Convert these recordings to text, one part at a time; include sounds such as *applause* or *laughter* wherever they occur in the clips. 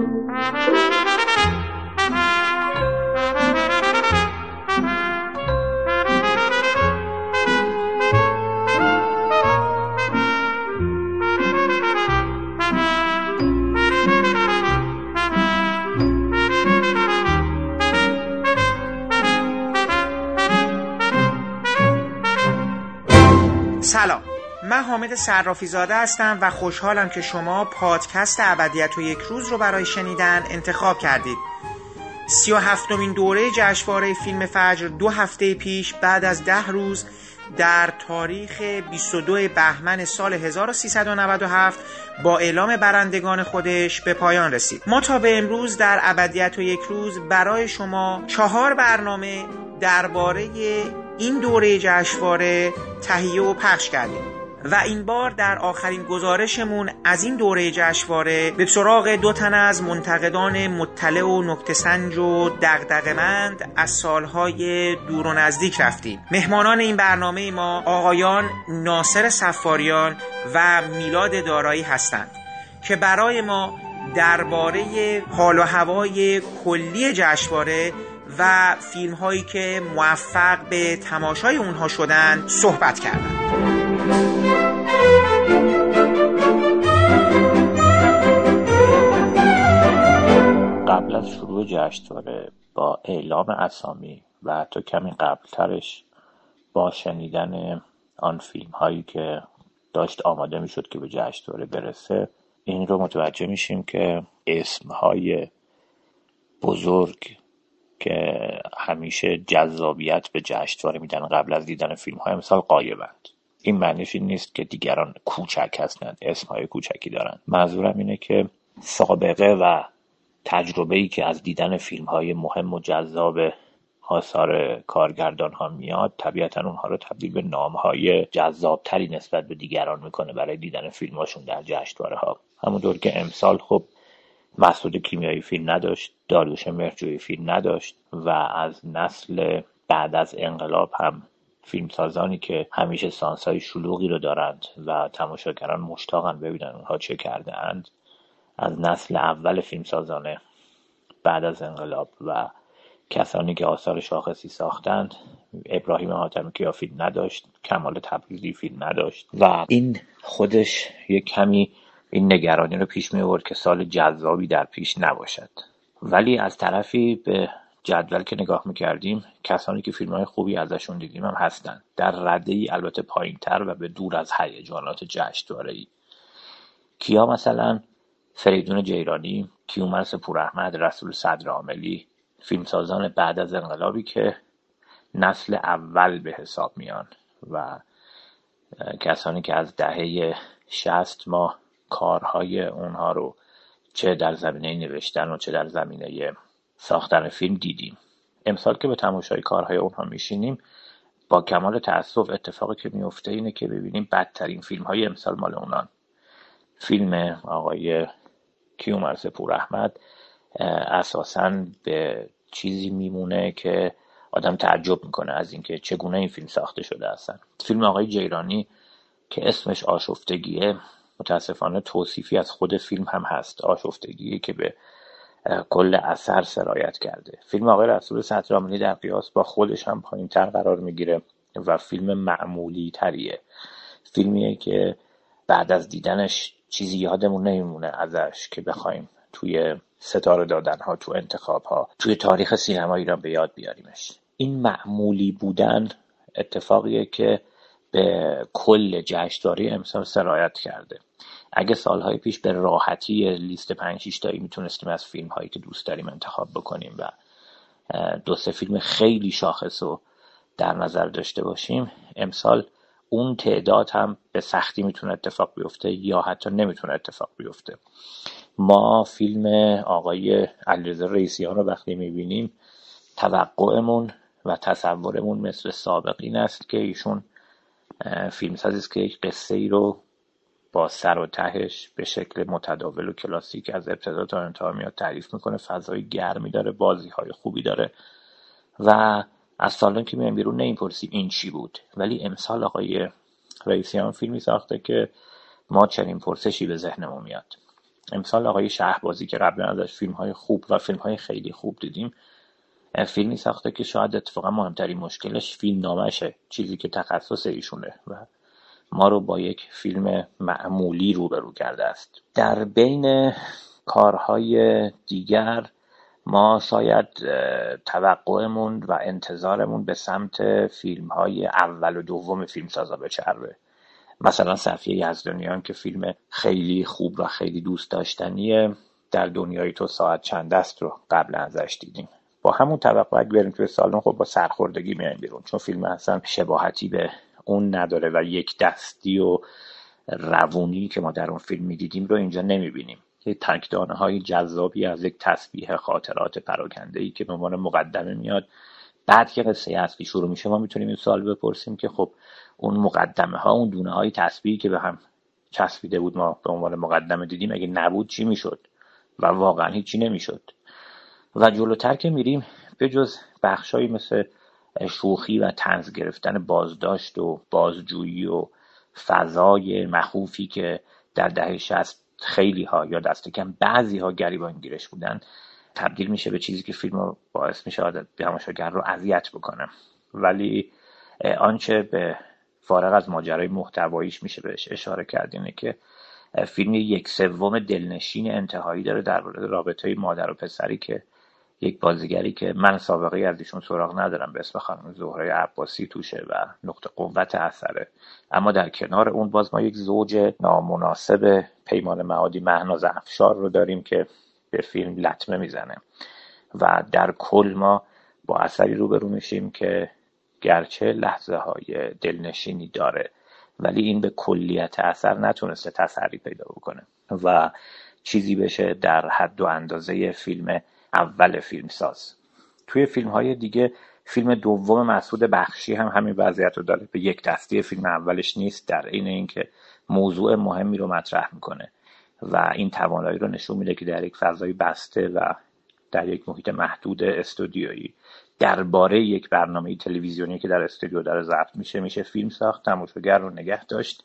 Thank you. حامد صرافی زاده هستم و خوشحالم که شما پادکست ابدیت و یک روز رو برای شنیدن انتخاب کردید. سی و هفتمین دوره جشنواره فیلم فجر دو هفته پیش بعد از ده روز در تاریخ 22 بهمن سال 1397 با اعلام برندگان خودش به پایان رسید. ما تا به امروز در ابدیت و یک روز برای شما چهار برنامه درباره این دوره جشنواره تهیه و پخش کردیم. و این بار در آخرین گزارشمون از این دوره جشنواره به سراغ دو تن از منتقدان مطلع و نکته سنج و دغدغه‌مند از سالهای دور و نزدیک رفتیم. مهمانان این برنامه ما آقایان ناصر سفاریان و میلاد دارایی هستند که برای ما درباره حال و هوای کلی جشنواره و فیلم هایی که موفق به تماشای اونها شدن صحبت کردن. قبل از شروع جشنواره با اعلام اسامی و حتی کمی قبلترش با شنیدن آن فیلم هایی که داشت آماده می‌شد که به جشنواره برسه این رو متوجه میشیم که اسم های بزرگ که همیشه جذابیت به جشنواره میدن قبل از دیدن فیلم های مثال قایبند. این معنیش این نیست که دیگران کوچک هستند اسم های کوچکی دارن منظورم اینه که سابقه و تجربه ای که از دیدن فیلم های مهم و جذاب آثار کارگردان ها میاد طبیعتا اونها رو تبدیل به نام های جذابتری نسبت به دیگران می‌کنه برای دیدن فیلم هاشون در جشنواره ها همونطور که امسال خب مسعود کیمیایی فیلم نداشت داریوش مرجوی فیلم نداشت و از نسل بعد از انقلاب هم فیلمسازانی که همیشه سانسای شلوغی رو دارند و تماشاگران مشتاقن ببینن اونها چه کرده اند از نسل اول فیلمسازان بعد از انقلاب و کسانی که آثار شاخصی ساختند ابراهیم حاتمی فیلم نداشت کمال تبریزی فیلم نداشت و این خودش یک کمی این نگرانی رو پیش می آورد که سال جذابی در پیش نباشد. ولی از طرفی به جدول که نگاه می‌کردیم کسانی که فیلم های خوبی ازشون دیدیم هم هستن در رده ای البته پایین تر و به دور از هیجانات جشنواره ای کیا مثلا فریدون جیرانی کیومرس پوراحمد رسول صدر عاملی فیلمسازان بعد از انقلابی که نسل اول به حساب میان و کسانی که از دهه شست ما کارهای اونها رو چه در زمینه نوشتن و چه در زمینه ساختن فیلم دیدیم. امسال که به تماشای کارهای اونها میشینیم با کمال تاسف اتفاقی که میفته اینه که ببینیم بدترین فیلم های امسال مال اونان. فیلم آقای کیومرس پور احمد. اساسا به چیزی میمونه که آدم تعجب می‌کنه از اینکه چگونه این فیلم ساخته شده هستن فیلم آقای جیرانی که اسمش آشفتگیه متاسفانه توصیفی از خود فیلم هم هست. آشفتگی که به کل اثر سرایت کرده. فیلم آقای رسول سترامنی در قیاس با خودش هم پایین تر قرار می‌گیره و فیلم معمولی تریه فیلمیه که بعد از دیدنش چیزی یادمون نمیمونه ازش که بخوایم توی ستاره دادن ها تو انتخاب ها توی تاریخ سینما ایران به یاد بیاریمش. این معمولی بودن اتفاقیه که به کل جشنواره امسال سرایت کرده. اگه سالهای پیش به راحتی لیست پنج شیش تایی می‌تونستیم از فیلم هایی که دوست داریم انتخاب بکنیم و دو سه فیلم خیلی شاخص رو در نظر داشته باشیم امسال اون تعداد هم به سختی می‌تونه اتفاق بیفته یا حتی نمی‌تونه اتفاق بیفته. ما فیلم آقای علیرضا رئیسیان رو وقتی می‌بینیم توقعمون و تصورمون مثل سابق این است که ایشون فیلمسازی است که یک قصه ای رو با سر و تهش به شکل متداول و کلاسیک از ابتدا تا انتها میاد تعریف می‌کنه. فضای گرمی داره بازی های خوبی داره و از سالن که میایم بیرون نمی‌پرسیم این چی بود. ولی امسال آقای رئیسیان فیلمی ساخته که ما چنین پرسشی به ذهنمون میاد. امسال آقای شهبازی که قبلا ازش فیلم های خوب و فیلم های خیلی خوب دیدیم فیلمی ساخته که شاید اتفاقا مهمترین مشکلش فیلم نامشه چیزی که تخصص ایشونه و ما رو با یک فیلم معمولی روبرو کرده است. در بین کارهای دیگر ما شاید توقعمون و انتظارمون به سمت فیلم های اول و دوم فیلم سازا بچربه. مثلا صفیه یزدانیان که فیلم خیلی خوب و خیلی دوست داشتنیه در دنیای تو ساعت چند است رو قبل ازش دیدیم. با همون توقع اگه بریم توی سالن خب با سرخوردگی میایم بیرون چون فیلم اصلا شباهتی به اون نداره و یک دستی و روونی که ما در اون فیلم می‌دیدیم رو اینجا نمی‌بینیم. تکدانه های جذابی از یک تسبیح خاطرات پراکنده ای که به عنوان مقدمه میاد. بعد که قصه اصلی شروع میشه ما می‌تونیم این سوال بپرسیم که خب اون مقدمه ها اون دونه های تسبیحی که به هم چسبیده بود ما به عنوان مقدمه دیدیم اگه نبود چی می‌شد؟ و واقعا هیچی نمی‌شد. و جلوتر که میریم به جز بخشهایی مثل شوخی و تنز گرفتن بازداشت و بازجویی و فضای مخوفی که در دهه شست خیلی ها یا دست کم بعضی ها گریبان گیرش بودن تبدیل میشه به چیزی که فیلم رو باعث میشه آدم تماشاگر رو اذیت بکنه. ولی آنچه به فارغ از ماجرای محتواییش میشه بهش اشاره کرد اینه که فیلم یک سوم دلنشین انتهایی داره در رابطه مادر و پسری که یک بازیگری که من سابقه از ایشون سراغ ندارم. به اسم خانم زهره عباسی توشه و نقطه قوت اثره. اما در کنار اون باز ما یک زوج نامناسب پیمان معادی مهناز افشار رو داریم که به فیلم لطمه می‌زنه. و در کل ما با اثری روبرو میشیم که گرچه لحظه های دلنشینی داره ولی این به کلیت اثر نتونسته تسری پیدا بکنه و چیزی بشه در حد و اندازه فیلم اول فیلم ساز توی فیلم های دیگه فیلم دوم مسعود بخشی هم همین وضعیت رو داره. به یک دستی فیلم اولش نیست در عین اینکه موضوع مهمی رو مطرح می‌کنه و این توانایی رو نشون میده که در یک فضای بسته و در یک محیط محدود استودیویی درباره یک برنامه تلویزیونی که در استودیو داره ضبط میشه میشه فیلم ساخت تماشاگر رو نگه داشت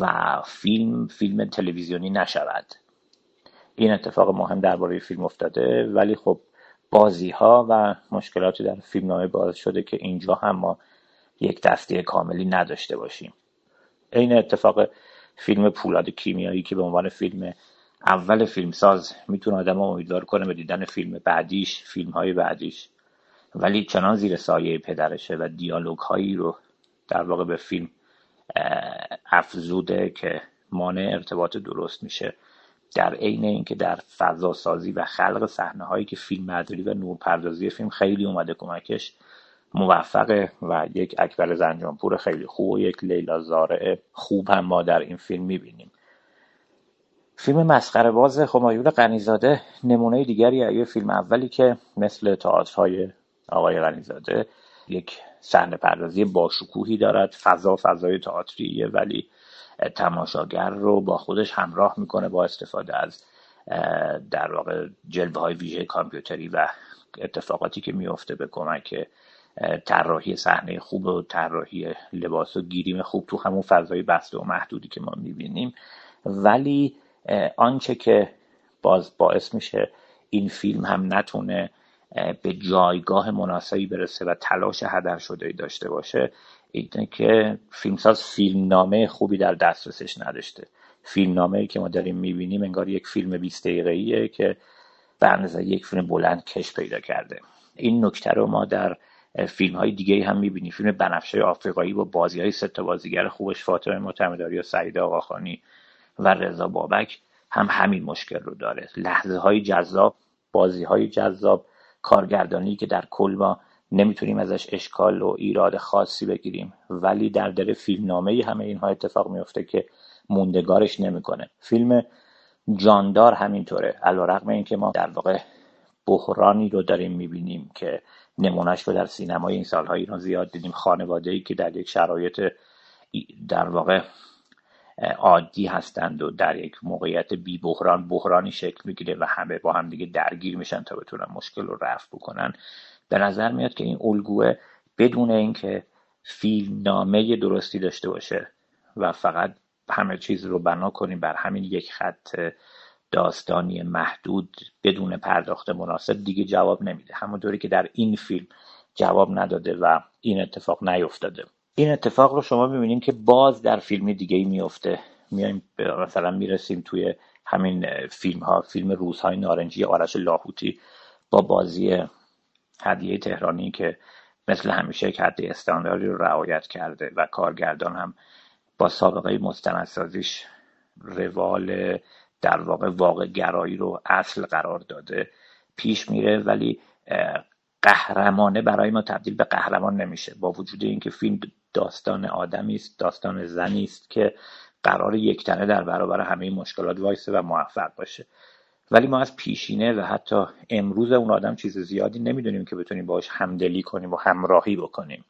و فیلم فیلم تلویزیونی نشود. این اتفاق مهم درباره فیلم افتاده ولی خب بازی ها و مشکلاتی در فیلم نامه باعث شده که اینجا هم ما یک دسته کاملی نداشته باشیم. این اتفاق فیلم پولاد کیمیایی که به عنوان فیلم اول فیلمساز می‌تونه آدم امیدوار کنه به دیدن فیلم بعدیش فیلم های بعدیش. ولی چنان زیر سایه پدرشه و دیالوگ هایی رو در واقع به فیلم افزوده که مانع ارتباط درست میشه. در عین اینکه در فضا سازی و خلق صحنه هایی که فیلم مداری و نورپردازی فیلم خیلی اومده کمکش موفقه و یک اکبر زنجانپور خیلی خوب و یک لیلا زارع خوب هم ما در این فیلم می‌بینیم. فیلم مسخره باز خمایون غنیزاده نمونه دیگری یه فیلم اولی که مثل های آقای غنیزاده یک صحنه پردازی باشکوهی دارد. فضا فضای تئاتریه ولی تماشاگر رو با خودش همراه می‌کنه با استفاده از در واقع جلوه های ویژه کامپیوتری و اتفاقاتی که میفته به کمک طراحی صحنه خوب و طراحی لباس و گیریم خوب تو همون فضای بسته و محدودی که ما می‌بینیم. ولی آنچه که باز باعث میشه این فیلم هم نتونه به جایگاه مناسبی برسه و تلاش هدر شده داشته باشه اینه که فیلمساز فیلمنامه خوبی در دسترسش نداشته. فیلمنامه ای که ما داریم می‌بینیم انگار یک فیلم 20 دقیقه که به یک فیلم بلند کش پیدا کرده. این نکته رو ما در فیلم های دیگه هم می‌بینیم. فیلم بنفشه آفریقایی با بازی های ست بازیگر خوبش فاطمه معتمداری و سعید آقاخانی و رضا بابک هم همین مشکل رو داره. لحظه های جذاب بازی های جذاب کارگردانی که در کل ما نمی‌تونیم ازش اشکال و ایراد خاصی بگیریم. ولی در دل فیلمنامه همه اینها اتفاق میفته که موندگارش نمی‌کنه. فیلم جاندار همینطوره. علیرغم اینکه ما در واقع بحرانی رو داریم می‌بینیم که نمونهش رو در سینمای این سالهای ایران زیاد دیدیم. خانواده ای که در یک شرایط در واقع عادی هستند و در یک موقعیت بی بحران بحرانی شکل می‌گیره و همه با هم دیگه درگیر میشن تا بتونن مشکل رو رفع بکنن. به نظر میاد که این الگوه بدون اینکه فیلم نامه درستی داشته باشه و فقط همه چیز رو بنا کنیم بر همین یک خط داستانی محدود بدون پرداخت مناسب دیگه جواب نمیده. همونطوری که در این فیلم جواب نداده و این اتفاق نیفتاده. این اتفاق رو شما ببینیم که باز در فیلم دیگه ای میفته میایم مثلا می‌رسیم توی همین فیلم ها فیلم روزهای نارنجی آرش لاهوتی با بازی هدیه تهرانی که مثل همیشه یک حد استانداردی رو رعایت کرده و کارگردان هم با سابقه مستندسازیش روال در واقع واقع گرایی رو اصل قرار داده پیش میره ولی قهرمانه برای ما تبدیل به قهرمان نمیشه. با وجود اینکه فیلم داستان آدمی است داستان زنی است که قرار یکتنه در برابر همه مشکلات وایسه و موفق باشه. ولی ما از پیشینه و حتی امروز اون آدم چیز زیادی نمی‌دونیم که بتونیم باش همدلی کنیم و همراهی بکنیم.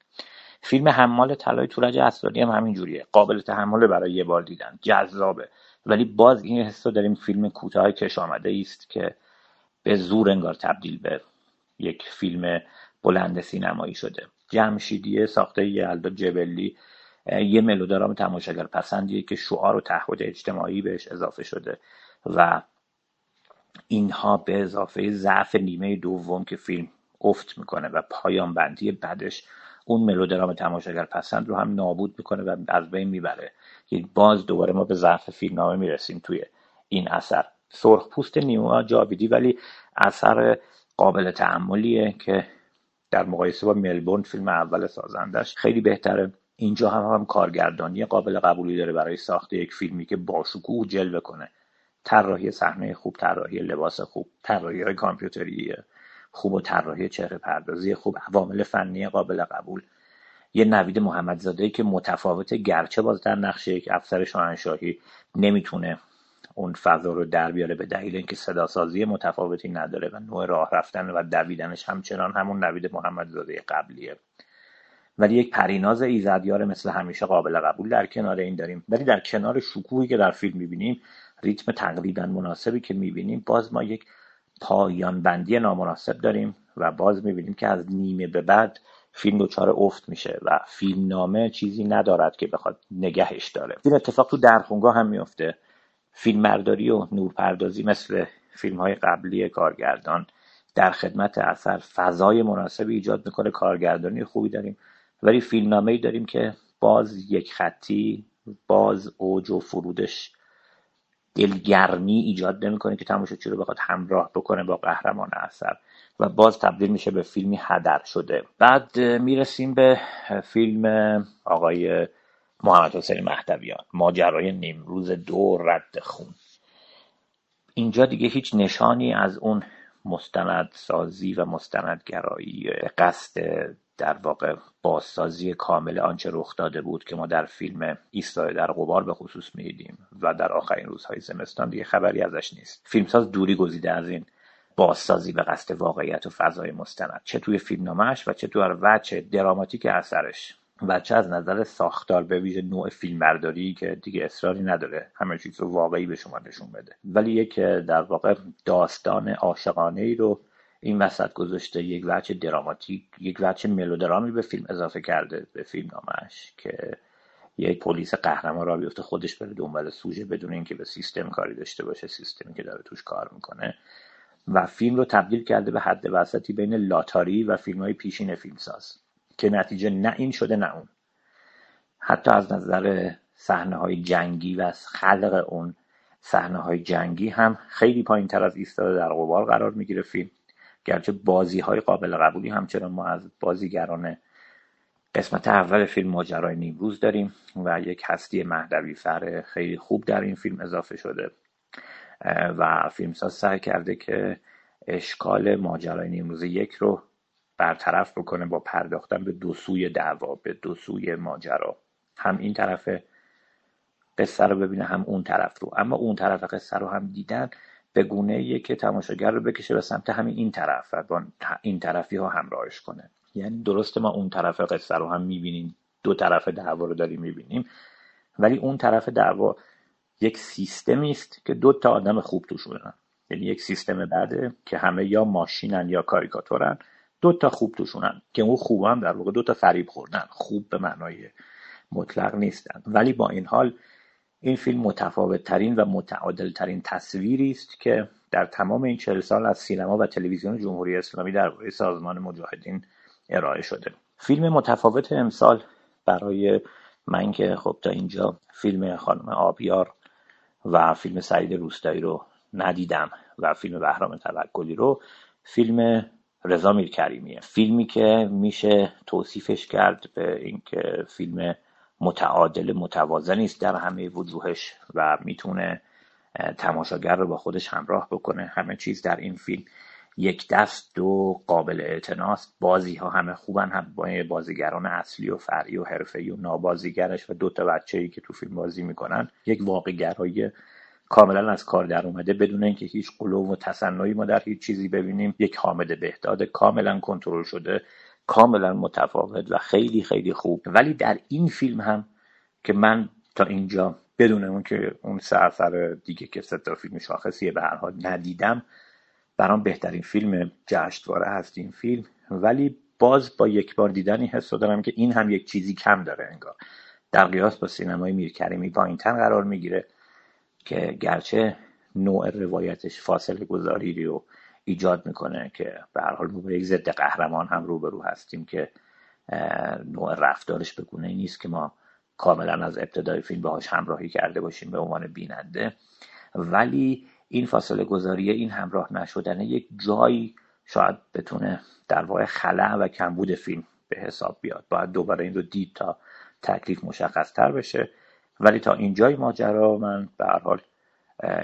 فیلم حمال طلای تورج اسراری هم همین جوریه. قابل تحمل برای یه بار دیدن. جذابه. ولی باز این حس داریم فیلم کوتاه کش آمده است که به زور انگار تبدیل به یک فیلم بلند سینمایی شده. جمشیدیه ساخته یلدا جبلی یه ملودرام تماشاگر پسندیه که شعار و تعهد اجتماعی بهش اضافه شده و اینها به اضافه ضعف نیمه دوم که فیلم افت می‌کنه و پایان بندی بعدش اون ملودرام تماشاگر پسند رو هم نابود می‌کنه و از بین می‌بره. یعنی باز دوباره ما به ضعف فیلمنامه می‌رسیم توی این اثر. سرخ پوست نیما جاویدی ولی اثر قابل تعملیه که در مقایسه با ملبورن فیلم اول سازندش خیلی بهتره. اینجا هم هم کارگردانی قابل قبولی داره برای ساخت یک فیلمی که با شکوه جلوه کنه. طراحی صحنه خوب طراحی لباس خوب طراحی کامپیوتری خوب و طراحی چهره پردازی خوب عوامل فنی قابل قبول. یه نوید محمدزاده که متفاوته گرچه باز در نقش یک افسر شاهنشاهی نمی‌تونه اون فضا رو در بیاره به دلیل اینکه صداسازی متفاوتی نداره و نوع راه رفتن و دویدنش همچنان همون نوید محمدزاده قبلیه. ولی یک پریناز ایزدیار مثل همیشه قابل قبول در کنار این داریم. ولی در کنار شکوهی که در فیلم می‌بینیم ریتم تقریبا مناسبی که می‌بینیم. باز ما یک پایان بندی نامناسب داریم و باز می‌بینیم که از نیمه به بعد فیلم دچار افت میشه و فیلم نامه چیزی ندارد که بخواد نگهش داره. این اتفاق تو درخونگاه هم میفته فیلم مرداری و نورپردازی مثل فیلم های قبلی کارگردان در خدمت اثر فضای مناسبی ایجاد می‌کنه. کارگردانی خوبی داریم. ولی فیلمنامه ای داریم که باز یک خطی باز اوج و فرودش دلگرمی ایجاد نمی‌کنه که تماشاچی رو بخواد همراه بکنه با قهرمان اثر. و باز تبدیل میشه به فیلمی هدر شده. بعد می‌رسیم به فیلم آقای محمد حسین مهدویان ماجرای نیمروز دو رد خون. اینجا دیگه هیچ نشانی از اون مستندسازی و مستندگرایی قصد در واقع بازسازی کامل آنچه رخ داده بود که ما در فیلم ایستای در قبار به خصوص می‌دیدیم و در آخرین روزهای زمستان دیگه خبری ازش نیست. فیلمساز دوری گزیده از این بازسازی به قصد واقعیت و فضای مستند. چه توی فیلمنامهش و چه توی وجه دراماتیک اثرش. و چه از نظر ساختار به ویژه نوع فیلمبرداری که دیگه اصراری نداره همه چیز رو واقعی به شما نشون بده. ولی یک در واقع داستان عاشقانه ای رو این وسط گذاشته یک وجه دراماتیک یک وجه ملودرامی به فیلم اضافه کرده به فیلم نامش که یک پلیس قهرمان را بیفته خودش بره دنبال سوژه بدون اینکه به سیستم کاری داشته باشه سیستمی که داره توش کار می‌کنه. و فیلم رو تبدیل کرده به حد وسطی بین لاتاری و فیلم های پیشین فیلمساز که نتیجه نه این شده نه اون. حتی از نظر صحنه های جنگی و از خلق اون صحنه های جنگی هم خیلی پایین تر از ایستاده در قبار قرار می‌گیره فیلم. گرچه بازی های قابل قبولی همچنان ما از بازیگران قسمت اول فیلم ماجرای نیمروز داریم و یک هستی مهدوی فر خیلی خوب در این فیلم اضافه شده. و فیلمساز سعی کرده که اشکال ماجرای نیمروز یک رو برطرف بکنه با پرداختن به دو سوی دعوا به دو سوی ماجرا. هم این طرف قصه رو ببینه هم اون طرف رو. اما اون طرف قصه رو هم دیدن به گونه که تماشاگر رو بکشه به سمت همین این طرف و با این طرفی ها همراهش کنه. یعنی درسته ما اون طرف قصه رو هم می‌بینیم دو طرف دعوا رو داریم می‌بینیم ولی اون طرف دعوا یک سیستمی است که دو تا آدم خوب توشونن یعنی یک سیستم بعده که همه یا ماشینن یا کاریکاتورن دو تا خوب توشونن که اون خوب هم در واقع دو تا فریب خوردن. خوب به معنای مطلق نیستن. ولی با این حال این فیلم متفاوت ترین و متعادل ترین تصویری است که در تمام این چهل سال از سینما و تلویزیون جمهوری اسلامی در سازمان مجاهدین ارائه شده. فیلم متفاوت امسال برای من که خب تا اینجا فیلم خانم آبیار و فیلم سعید روستایی رو ندیدم و فیلم بهرام توکلی رو فیلم رضا میرکریمیه. فیلمی که میشه توصیفش کرد به اینکه فیلم متعادل متوازنی است در همه وجوهش و می‌تونه تماشاگر رو با خودش همراه بکنه. همه چیز در این فیلم یک دست و قابل اعتناست. بازی ها همه خوبن هم با بازیگران اصلی و فرعی و حرفه‌ای و نابازیگرش و دو تا بچه‌ای که تو فیلم بازی می‌کنن. یک واقعگرایی کاملا از کار در اومده. بدون اینکه هیچ قلوب و تصنعی ما در هیچ چیزی ببینیم یک حامد بهداد کاملا کنترل شده. کاملا متفاوت و خیلی خیلی خوب. ولی در این فیلم هم که من تا اینجا بدون اون که اون سر دیگه که سه تا فیلم شاخصیه به هر حال ندیدم برام بهترین فیلم جشنواره هست این فیلم. ولی باز با یک بار دیدنی حس دارم که این هم یک چیزی کم داره انگار. در قیاس با سینمای میرکریمی پایینتر قرار می‌گیره که گرچه نوع روایتش فاصله گذاری رو ایجاد می‌کنه که به هر حال با یک ضد قهرمان هم روبرو هستیم که نوع رفتارش به گونه نیست که ما کاملا از ابتدای فیلم باهاش همراهی کرده باشیم به عنوان بیننده. ولی این فاصله گذاری این همراه نشدن یک جایی شاید بتونه در واقع خلع و کمبود فیلم به حساب بیاد. باید دوباره این رو دید تا تکلیف مشخص تر بشه. ولی تا اینجای ماجرا من به هر حال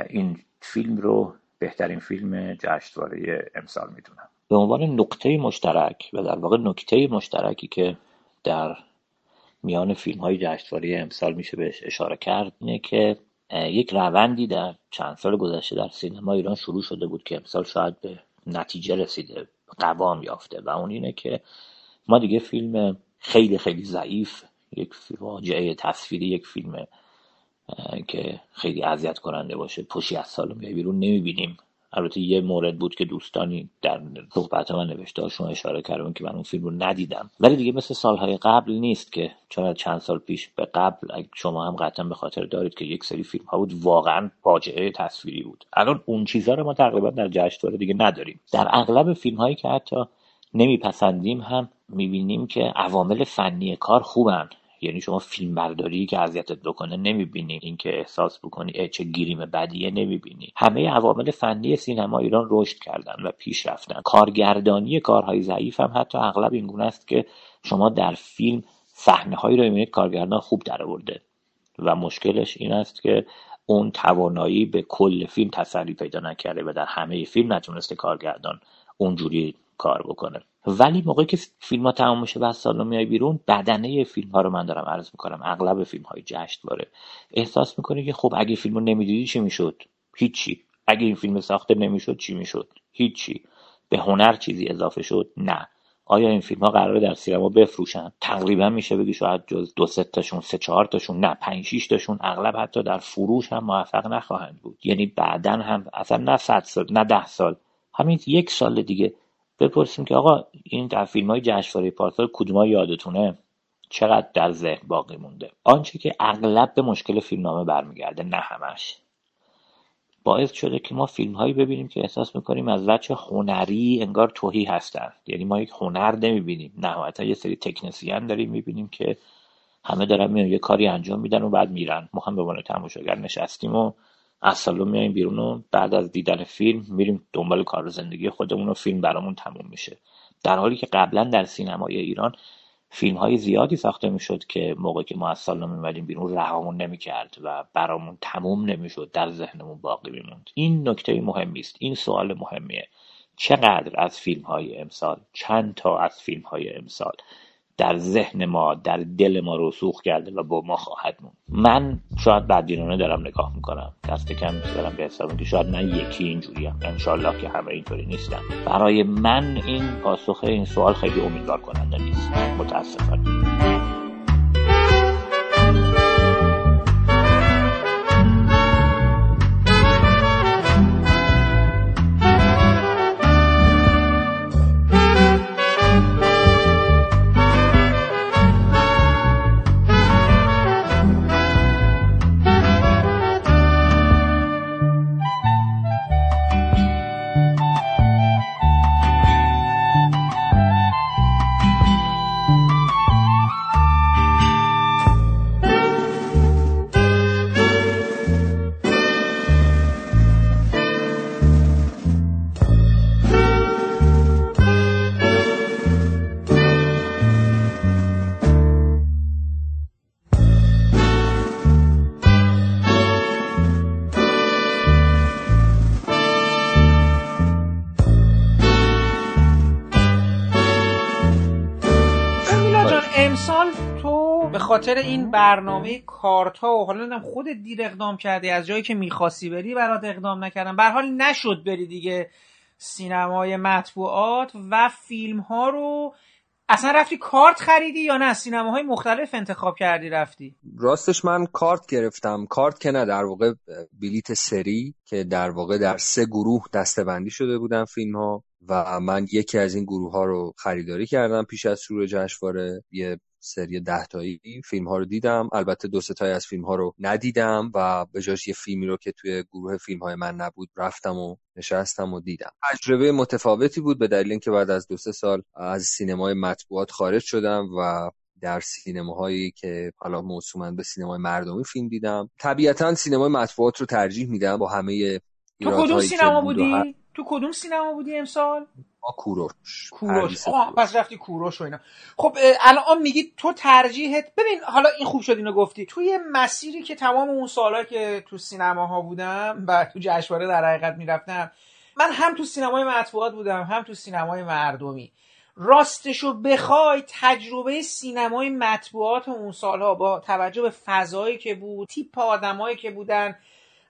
این فیلم رو بهترین فیلم جشنواره امسال می‌دونم. به عنوان نقطه مشترک و در واقع نکته مشترکی که در میان فیلم های جشنواره امسال میشه بهش اشاره کرد اینه که یک روندی در چند سال گذشته در سینما ایران شروع شده بود که امسال شاید به نتیجه رسیده قوام یافته و اون اینه که ما دیگه فیلم خیلی خیلی ضعیف یک فاجعه تصویری یک فیلم که خیلی اذیت کننده باشه پشی از سال میای بیرون نمی‌بینیم. البته یه مورد بود که دوستانی در صحبت من نوشتهاشون اشاره کردن که من اون فیلم رو ندیدم. ولی دیگه مثل سالهای قبل نیست که چون چند سال پیش به قبل شما هم قطعا به خاطر دارید که یک سری فیلم ها بود واقعا فاجعه تصویری بود. الان اون چیزها رو ما تقریبا در جشنواره دیگه نداریم. در اغلب فیلم هایی که حتی نمیپسندیم هم می‌بینیم که عوامل فنی کار خوبن. یعنی شما فیلم برداری که اذیتت بکنه نمی‌بینی اینکه احساس بکنی چه گیریم بدیه نمی‌بینی. همه عوامل فنی سینما ایران رشد کردن و پیش رفتن. کارگردانی کارهای ضعیف هم حتی اغلب این گونه است که شما در فیلم صحنه هایی رو می‌بینید کارگردان خوب درآورده و مشکلش این است که اون توانایی به کل فیلم تسری پیدا نکرده و در همه فیلم نتونسته کارگردان اونجوری کار بکنه. ولی موقعی که فیلم ها تمام میشه و از سالن میای بیرون بدنه فیلم ها رو من دارم عرض می‌کنم. اغلب فیلم های جشنواره احساس می‌کنه که خب اگه فیلم رو نمی‌دیدی چی می‌شد؟ هیچی. اگه این فیلم ساخته نمی‌شد چی می‌شد؟ هیچی. به هنر چیزی اضافه شد؟ نه. آیا این فیلم ها قراره در سینما بفروشن؟ تقریبا میشه بگی شاید جز دو سه تاشون سه چهار تاشون نه پنج شیش تاشون اغلب حتی در فروش هم موفق نخواهند بود. یعنی بعدا هم اصلا نه صد سال نه ده سال همین یک سال دیگه. بپرسیم که آقا این در فیلم های جشنواره پارسال کدوم یادتونه؟ چقدر در ذهن باقی مونده؟ آنچه که اغلب به مشکل فیلمنامه برمیگرده نه همش. باعث شده که ما فیلم هایی ببینیم که احساس می‌کنیم از وجه هنری انگار توهی هستن. یعنی ما یک هنر نمی‌بینیم. نهایتا یه سری تکنسیان داریم می‌بینیم که همه دارن میان یه کاری انجام میدن و بعد میرن. ما هم به عنوان تماشاگر نشستیم و از سالن میایم بیرون و بعد از دیدن فیلم میریم دنبال کار زندگی خودمون و فیلم برامون تموم میشه. در حالی که قبلا در سینمای ایران فیلم های زیادی ساخته می‌شد که موقع که ما از سالن میمدیم بیرون رهامون نمی‌کرد و برامون تموم نمی‌شد در ذهنمون باقی میموند. این نکته مهمی است. این سوال مهمیه. چقدر از فیلم های امسال چند تا از فیلم های امسال در ذهن ما در دل ما رسوخ کرده و با ما خواهد موند. من شاید بدبینانه دارم نگاه می‌کنم. دست کم دارم به حساب که شاید من یکی اینجوری هم. انشالله که همه اینطوری نیستم برای من این پاسخ این سوال خیلی امیدوار کننده نیست. متاسفانه. خاطر این برنامه کارتا و حالا نمی‌دونم خودت دیر اقدام کردی از جایی که می‌خواستی بری برات اقدام نکردم. به حال نشد بری دیگه سینمای مطبوعات و فیلم ها رو. اصلا رفتی کارت خریدی یا نه؟ سینماهای مختلف انتخاب کردی رفتی؟ راستش من کارت گرفتم. کارت که نه در واقع بلیت سری که در واقع در سه گروه دستبندی شده بودن فیلم ها و من یکی از این گروه ها رو خریداری کردم پیش از شروع جشنواره. یه سری ده تایی فیلم ها رو دیدم. البته دو تایی از فیلم ها رو ندیدم و به جاش یه فیلمی رو که توی گروه فیلم های من نبود رفتم و نشستم و دیدم. تجربه متفاوتی بود به دلیل اینکه بعد از دو سه سال از سینمای مطبوعات خارج شدم و در سینماهایی که حالا موسومن به سینمای مردمی فیلم دیدم. طبیعتا سینمای مطبوعات رو ترجیح میدم با همه تو کدوم سینما بودی؟ تو کدوم سینما بودی امسال؟ ما کوروش. کوروش. آه پس رفتی کوروش و اینا. خب الان میگی تو ترجیحت ببین حالا این خوب شد اینو گفتی. توی مسیری که تمام اون سالا که تو سینماها بودم و تو جشنواره در حقیقت می‌رفتم من هم تو سینمای مطبوعات بودم هم تو سینمای مردمی. راستشو بخوای تجربه سینمای مطبوعات اون سالها با توجه به فضایی که بود تیپ آدمایی که بودن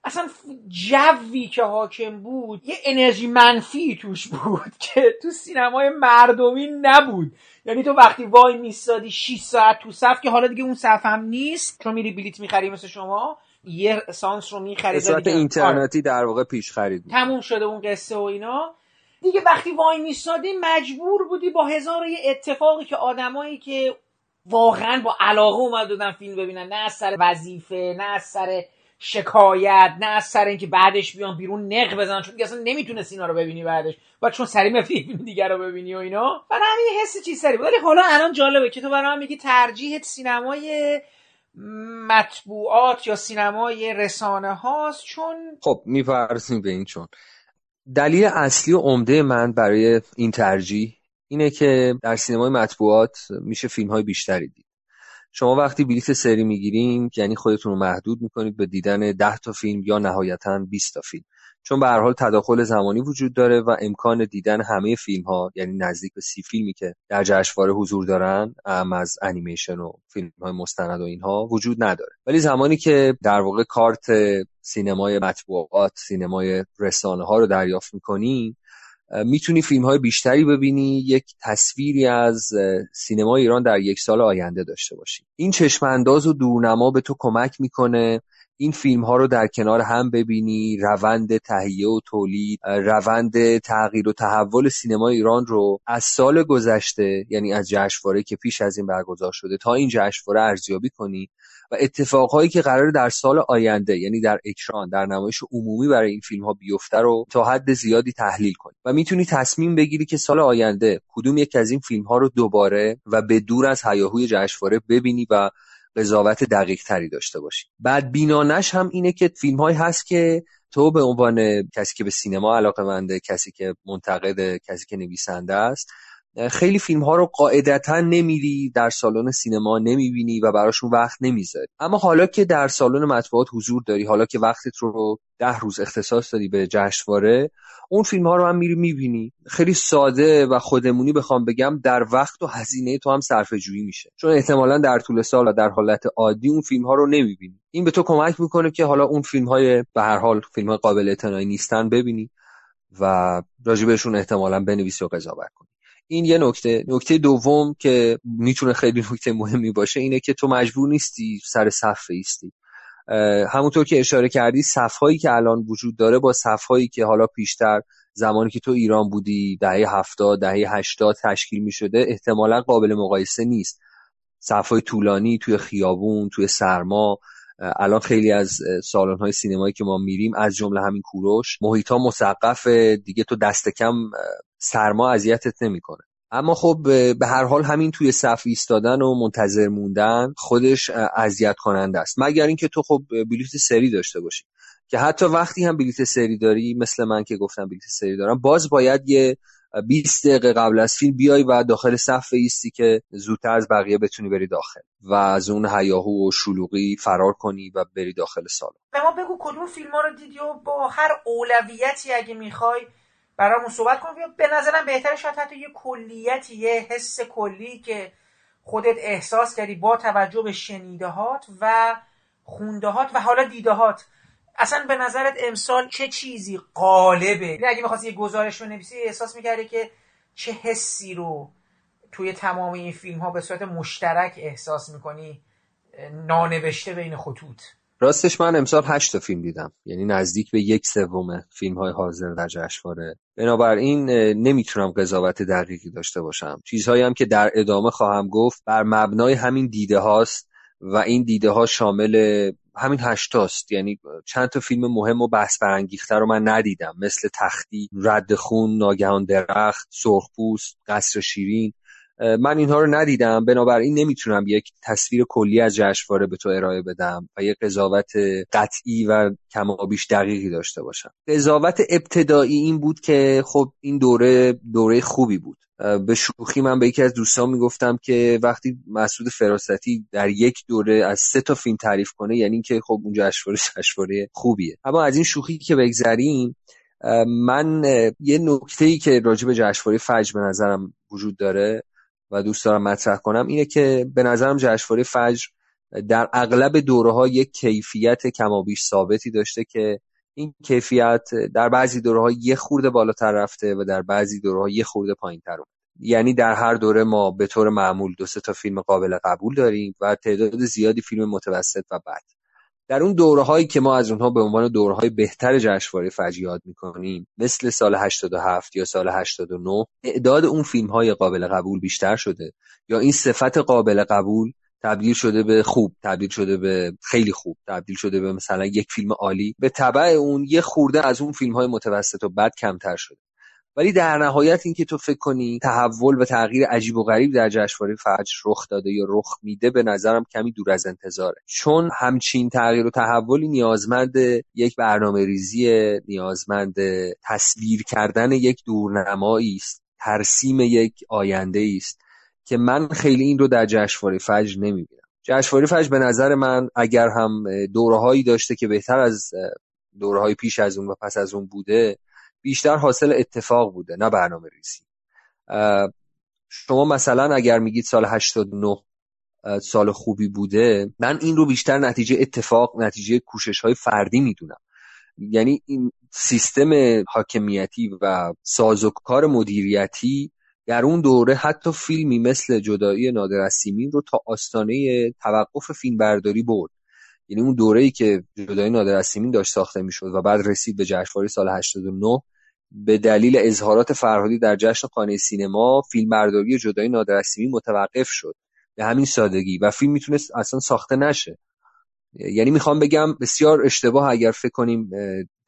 اصلا جوی که حاکم بود یه انرژی منفی توش بود *laughs* که تو سینمای مردمی نبود. یعنی تو وقتی وای میستادی 6 ساعت تو صف که حالا دیگه اون صف هم نیست چون میری بلیت می‌خری مثل شما یه سانس رو می‌خری صورت اینترنتی در واقع پیش خرید تموم شده اون قصه و اینا. دیگه وقتی وای میستادی مجبور بودی با هزار یه اتفاقی که آدمایی که واقعا با علاقه اومد دادن فیلم ببینن. نه از سر وظیفه نه از سر شکایت نه از سر اینکه بعدش بیان بیرون نق بزنن چون اصلا نمی‌تونه اینا رو ببینی بعدش. و چون سری فیلم دیگر رو ببینی و اینا. برای همین حس چیز سری ولی حالا الان جالبه که تو برای میگی ترجیحت سینمای مطبوعات یا سینمای رسانه هاست چون خب می‌پرسیم به این چون. دلیل اصلی و عمده من برای این ترجیح اینه که در سینمای مطبوعات میشه فیلم های بیشتری دید. شما وقتی بلیت سری می‌گیرین یعنی خودتون رو محدود می‌کنید به دیدن 10 تا فیلم یا نهایتا 20 تا فیلم. چون به هر حال تداخل زمانی وجود داره و امکان دیدن همه فیلم ها یعنی نزدیک به سی فیلمی که در جشنواره حضور دارن ام از انیمیشن و فیلم های مستند و اینها وجود نداره. ولی زمانی که در واقع کارت سینمای مطبوعات سینمای رسانه ها رو دریافت می‌کنی می‌تونی فیلم های بیشتری ببینی یک تصویری از سینما ایران در یک سال آینده داشته باشی. این چشم انداز و دورنما به تو کمک می‌کنه. این فیلم ها رو در کنار هم ببینی روند تهیه و تولید روند تغییر و تحول سینما ایران رو از سال گذشته یعنی از جشنواره که پیش از این برگزار شده تا این جشنواره ارزیابی کنی و اتفاقهایی که قرار در سال آینده یعنی در اکران در نمایش عمومی برای این فیلم ها بیفته رو تا حد زیادی تحلیل کنی. و می‌تونی تصمیم بگیری که سال آینده کدوم یک از این فیلم ها رو دوباره و به دور از هیاهوی جشنواره ببینی و قضاوت دقیق تری داشته باشی. بعد بینانش هم اینه که فیلم های هست که تو به عنوان کسی که به سینما علاقه منده کسی که منتقد کسی که نویسنده است خیلی فیلم ها رو قاعدتا نمیری در سالن سینما نمی‌بینی و براشون وقت نمی‌ذاری. اما حالا که در سالن مطبوعات حضور داری حالا که وقتت رو ده روز اختصاص دادی به جشنواره اون فیلم ها رو هم میری می‌بینی. خیلی ساده و خودمونی بخوام بگم در وقت و هزینه تو هم صرفه جویی میشه. چون احتمالا در طول سال و در حالت عادی اون فیلم ها رو نمی‌بینی. این به تو کمک می‌کنه که حالا اون فیلم های به هر حال فیلم های قابل اعتنایی نیستن ببینی و راجبشون احتمالا بنویسی و قضاوت کنی. این یه نکته. نکته دوم که می‌تونه خیلی نکته مهمی باشه اینه که تو مجبور نیستی سر صف ایستی همونطور که اشاره کردی صفهایی که الان وجود داره با صفهایی که حالا پیشتر زمانی که تو ایران بودی دهه هفتاد دهه هشتاد تشکیل می شده احتمالا قابل مقایسه نیست. صفهای طولانی توی خیابون توی سرما الان خیلی از سالن های سینمایی که ما میریم از جمله همین کوروش محیط ها مسقف دیگه تو دست کم سرما اذیتت نمی‌کنه. اما خب به هر حال همین توی صف ایستادن و منتظر موندن خودش اذیت کننده است. مگر اینکه تو خب بلیت سری داشته باشی. که حتی وقتی هم بلیت سری داری مثل من که گفتم بلیت سری دارم باز باید یه 20 دقیقه قبل از فیلم بیای و داخل صف ایستی که زودتر از بقیه بتونی بری داخل و از اون هیاهو و شلوغی فرار کنی و بری داخل سالن. به ما بگو کدوم فیلم ها رو دیدی و با هر اولویتی اگه می‌خوای برامون صحبت کن. به نظرم بهتره شاید حتی یه کلیتی یه حس کلی که خودت احساس کردی با توجه به شنیدهات و خوندهات و حالا دیدهات. اصلا به نظرت امسال چه چیزی قالبه یعنی اگه می‌خواستی یه گزارش بنویسی احساس می‌کردی که چه حسی رو توی تمام این فیلم ها به صورت مشترک احساس می‌کنی نانوشته بین خطوط؟ راستش من امسال هشت فیلم دیدم. یعنی نزدیک به یک سوم فیلم های حاضر در جشنواره. بنابراین نمی‌تونم قضاوت دقیقی داشته باشم. چیزهایی هم که در ادامه خواهم گفت بر مبنای همین دیده هاست و این دیده ها شامل همین هشتاست. یعنی چند تا فیلم مهم و بحث برانگیخته رو من ندیدم. مثل تختی رد خون ناگهان درخت سرخپوست قصر شیرین. من اینها رو ندیدم. بنابراین نمی‌تونم یک تصویر کلی از جشنواره به تو ارائه بدم و یک قضاوت قطعی و کمابیش دقیقی داشته باشم. قضاوت ابتدایی این بود که خب این دوره دوره خوبی بود. به شوخی من به یکی از دوستان می‌گفتم که وقتی مسعود فراستی در یک دوره از سه تا فیلم تعریف کنه یعنی که خب اون جشنواره *laughs* جشنواره خوبیه. اما از این شوخی که بگذریم من یه نکته ای که راجع به جشنواره فجر به نظرم وجود داره و دوست دارم مطرح کنم اینه که به نظرم جشنواره فجر در اغلب دوره ها یک کیفیت کمابیش ثابتی داشته که این کیفیت در بعضی دوره ها یه خورده بالاتر رفته و در بعضی دوره ها یه خورده پایین یعنی در هر دوره ما به طور معمول دو تا فیلم قابل قبول داریم و تعداد زیادی فیلم متوسط و بد در اون دوره هایی که ما از اونها به عنوان دوره های بهتر جشنواره فجر یاد می‌کنیم مثل سال 87 یا سال 89 اعداد اون فیلم های قابل قبول بیشتر شده. یا این صفت قابل قبول تبدیل شده به خوب تبدیل شده به خیلی خوب تبدیل شده به مثلا یک فیلم عالی. به طبع اون یه خورده از اون فیلم های متوسط و بد کمتر شده. ولی در نهایت اینکه تو فکر کنی تحول و تغییر عجیب و غریب در جشنواره فجر رخ داده یا رخ میده به نظرم کمی دور از انتظاره. چون همچین تغییر و تحولی نیازمند یک برنامه ریزی نیازمند تصویر کردن یک دورنمایی است ترسیم یک آینده است که من خیلی این رو در جشنواره فجر نمی‌بینم. جشنواره فجر به نظر من اگر هم دورههایی داشته که بهتر از دورههای پیش از اون و پس از اون بوده بیشتر حاصل اتفاق بوده نه برنامه ریزی. شما مثلا اگر میگید سال 89 سال خوبی بوده من این رو بیشتر نتیجه اتفاق نتیجه کوشش های فردی می‌دونم. یعنی این سیستم حاکمیتی و سازوکار مدیریتی در اون دوره حتی فیلمی مثل جدایی نادر سیمین رو تا آستانه توقف فیلم برداری برد. یعنی اون دوره ای که جدایی نادر سیمین داشت ساخته می‌شد و بعد رسید به جشنواره سال 89 به دلیل اظهارات فرهادی در جشن خانه سینما فیلمبرداری جدایی نادر سیمین متوقف شد. به همین سادگی. و فیلم می‌تونست اصلا ساخته نشه. یعنی می‌خوام بگم بسیار اشتباه اگر فکر کنیم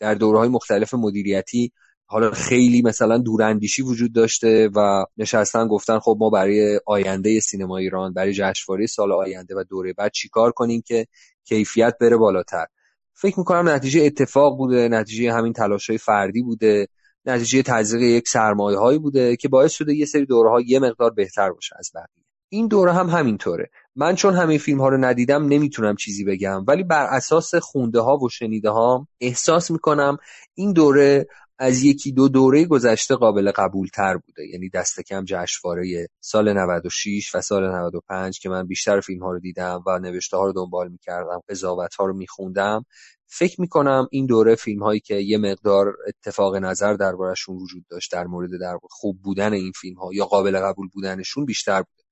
در دوره های مختلف مدیریتی حالا خیلی مثلا دوراندیشی وجود داشته و نشستن گفتن خب ما برای آینده سینما ایران برای جشنواره سال آینده و دوره بعد چیکار کنیم که کیفیت بره بالاتر. فکر می‌کنم نتیجه اتفاق بوده نتیجه همین تلاش های فردی بوده نتیجه تزریق یک سرمایه هایی بوده که باعث شده یه سری دوره ها یه مقدار بهتر باشه از بقیه. این دوره هم همینطوره. من چون همه فیلم ها رو ندیدم نمی‌تونم چیزی بگم. ولی بر اساس خونده ها و شنیده ها احساس می‌کنم این دوره از یکی دو دوره گذشته قابل قبول تر بوده. یعنی دست کم جشنواره سال 96 و سال 95 که من بیشتر فیلم ها رو دیدم و نوشته ها رو دنبال می‌کردم قضاوت ها رو میخوندم فکر می‌کنم این دوره فیلم هایی که یه مقدار اتفاق نظر دربارشون وجود داشت در مورد در خوب بودن این فیلم ها یا قابل قبول بودنشون بیشتر بوده.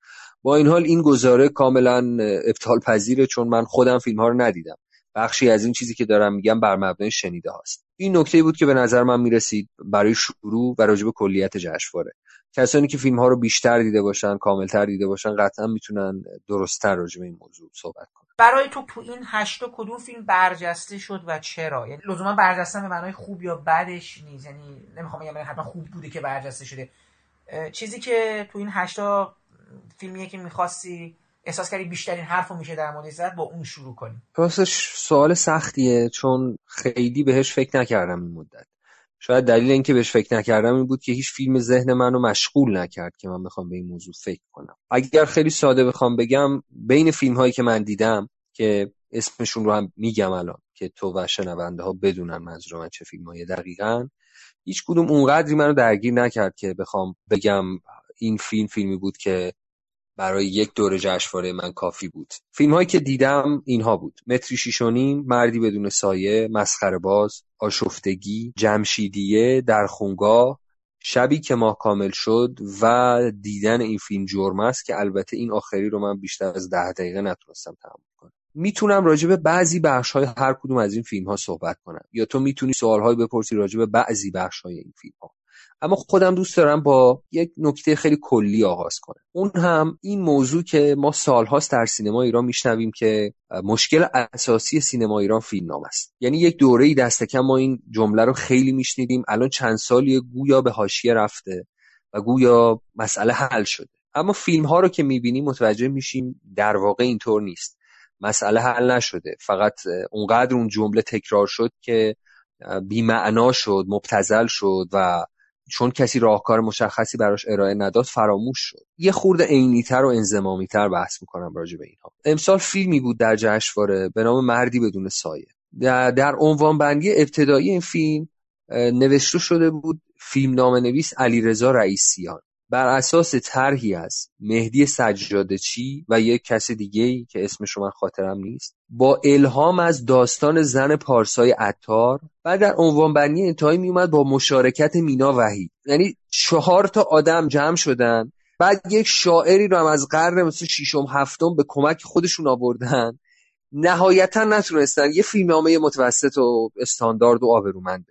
با این حال این گزاره کاملا ابطال پذیره چون من خودم فیلم ها رو ندیدم. بخشی از این چیزی که دارم میگم بر مبنای شنیده هاست. این نکته بود که به نظر من می‌رسید برای شروع و راجب کلیت جشنواره. کسانی که فیلم ها رو بیشتر دیده باشن کاملتر دیده باشن قطعا می‌تونن درستتر راجب این موضوع صحبت کنن. برای تو تو این هشتا کدوم فیلم برجسته شد و چرا؟ یعنی لزوما برجسته به معنای خوب یا بدش نیست؟ یعنی نمی‌خوام بگم حتما خوب بوده که برجسته شده. چیزی که تو این هشتا فیلمیه که می‌خواستی احساس کردی بیشترین حرف میشه در مورد زد با اون شروع کنیم راستش سوال سختیه چون خیلی بهش فکر نکردم این مدت. شاید دلیل اینکه بهش فکر نکردم این بود که هیچ فیلم ذهن منو مشغول نکرد که من بخوام به این موضوع فکر کنم. اگر خیلی ساده بخوام بگم بین فیلم هایی که من دیدم که اسمشون رو هم میگم الان که تو و شنونده ها بدونن منظور من چه فیلم هایی دقیقا هیچ کدوم اونقدری منو درگیر نکرد که بخوام بگم این فیلم فیلمی بود که برای یک دوره جشنواره من کافی بود. فیلم هایی که دیدم اینها بود. متری شیشونیم مردی بدون سایه مسخره باز آشفتگی جمشیدیه در خونگاه شبی که ماه کامل شد و دیدن این فیلم جرم است که البته این آخری رو من بیشتر از ده دقیقه نتونستم تحمل کنم. می‌تونم راجع به بعضی بخش های هر کدوم از این فیلم ها صحبت کنم. یا تو می‌تونی سوال های بپرسی راجع به بعضی بخش های این فیلم ها اما خودم دوست دارم با یک نکته خیلی کلی آغاز کنم. اون هم این موضوع که ما سالهاست در سینما ایران میشنویم که مشکل اساسی سینما ایران فیلمنامه است. یعنی یک دوره ای دست کم ما این جمله رو خیلی میشنیدیم. الان چند سالی گویا به حاشیه رفته و گویا مسئله حل شده. اما فیلم ها رو که می‌بینیم متوجه میشیم در واقع اینطور نیست. مسئله حل نشده. فقط اونقدر اون جمله تکرار شد که بیمعنا شد مبتزل شد و چون کسی راهکار مشخصی براش ارائه نداد فراموش شد. یه خورده عینیتر و انزمامیتر بحث می‌کنم راجع به اینها. امسال فیلمی بود در جشنواره به نام مردی بدون سایه. در, عنوان بندی ابتدایی این فیلم نوشته شده بود فیلم نام نویس علیرضا رئیسیان. بر اساس طرحی از مهدی چی و یک کس دیگه ای که اسمش رو من خاطرم نیست با الهام از داستان زن پارسای عطار و در عنوان بندی انتهایی میومد با مشارکت مینا وحید. یعنی چهار تا آدم جمع شدن بعد یک شاعری رو هم از قرن مثل شیشم هفتم به کمک خودشون آوردن. نهایتا نتونستن. یه فیلمنامه متوسط و استاندارد و آبرومند.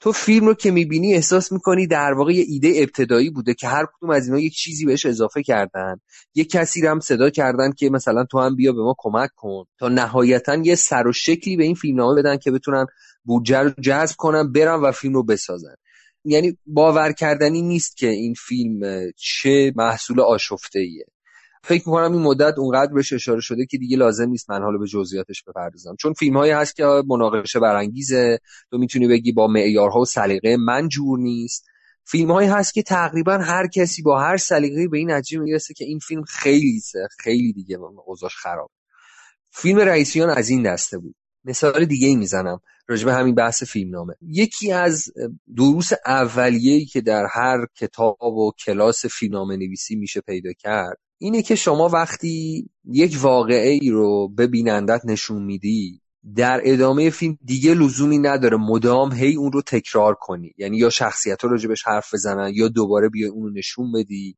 تو فیلم رو که می‌بینی احساس می‌کنی در واقع یه ایده ابتدایی بوده که هر کدوم از اینا یک چیزی بهش اضافه کردن. یه کسی رو هم صدا کردن که مثلا تو هم بیا به ما کمک کن. تا نهایتا یه سر و شکلی به این فیلمنامه بدن که بتونن بودجه رو جذب کنن برن و فیلم رو بسازن. یعنی باور کردنی نیست که این فیلم چه محصول آشفته ایه فکر می‌کنم این مدت اونقدر بهش اشاره شده که دیگه لازم نیست من حالا به جزئیاتش بپردازم. چون فیلم هایی هست که مناقشه برانگیزه. تو می‌تونی بگی با معیارها و سلیقه من جور نیست. فیلم هایی هست که تقریبا هر کسی با هر سلیقه‌ای به این نتیجه می‌رسه که این فیلم خیلی خیلی دیگه اوضاعش خراب. فیلم رئیسیان از این دسته بود. مثال دیگه ای می‌زنم راجبه همین بحث فیلمنامه. یکی از دروس اولیه‌ای که در هر کتاب و کلاس فیلمنامه نویسی میشه پیدا کرد اینه که شما وقتی یک واقعه ای رو به بینندت نشون میدی در ادامه فیلم دیگه لزومی نداره مدام هی اون رو تکرار کنی. یعنی یا شخصیت ها راجبش حرف بزنن یا دوباره بیای اون رو نشون بدی.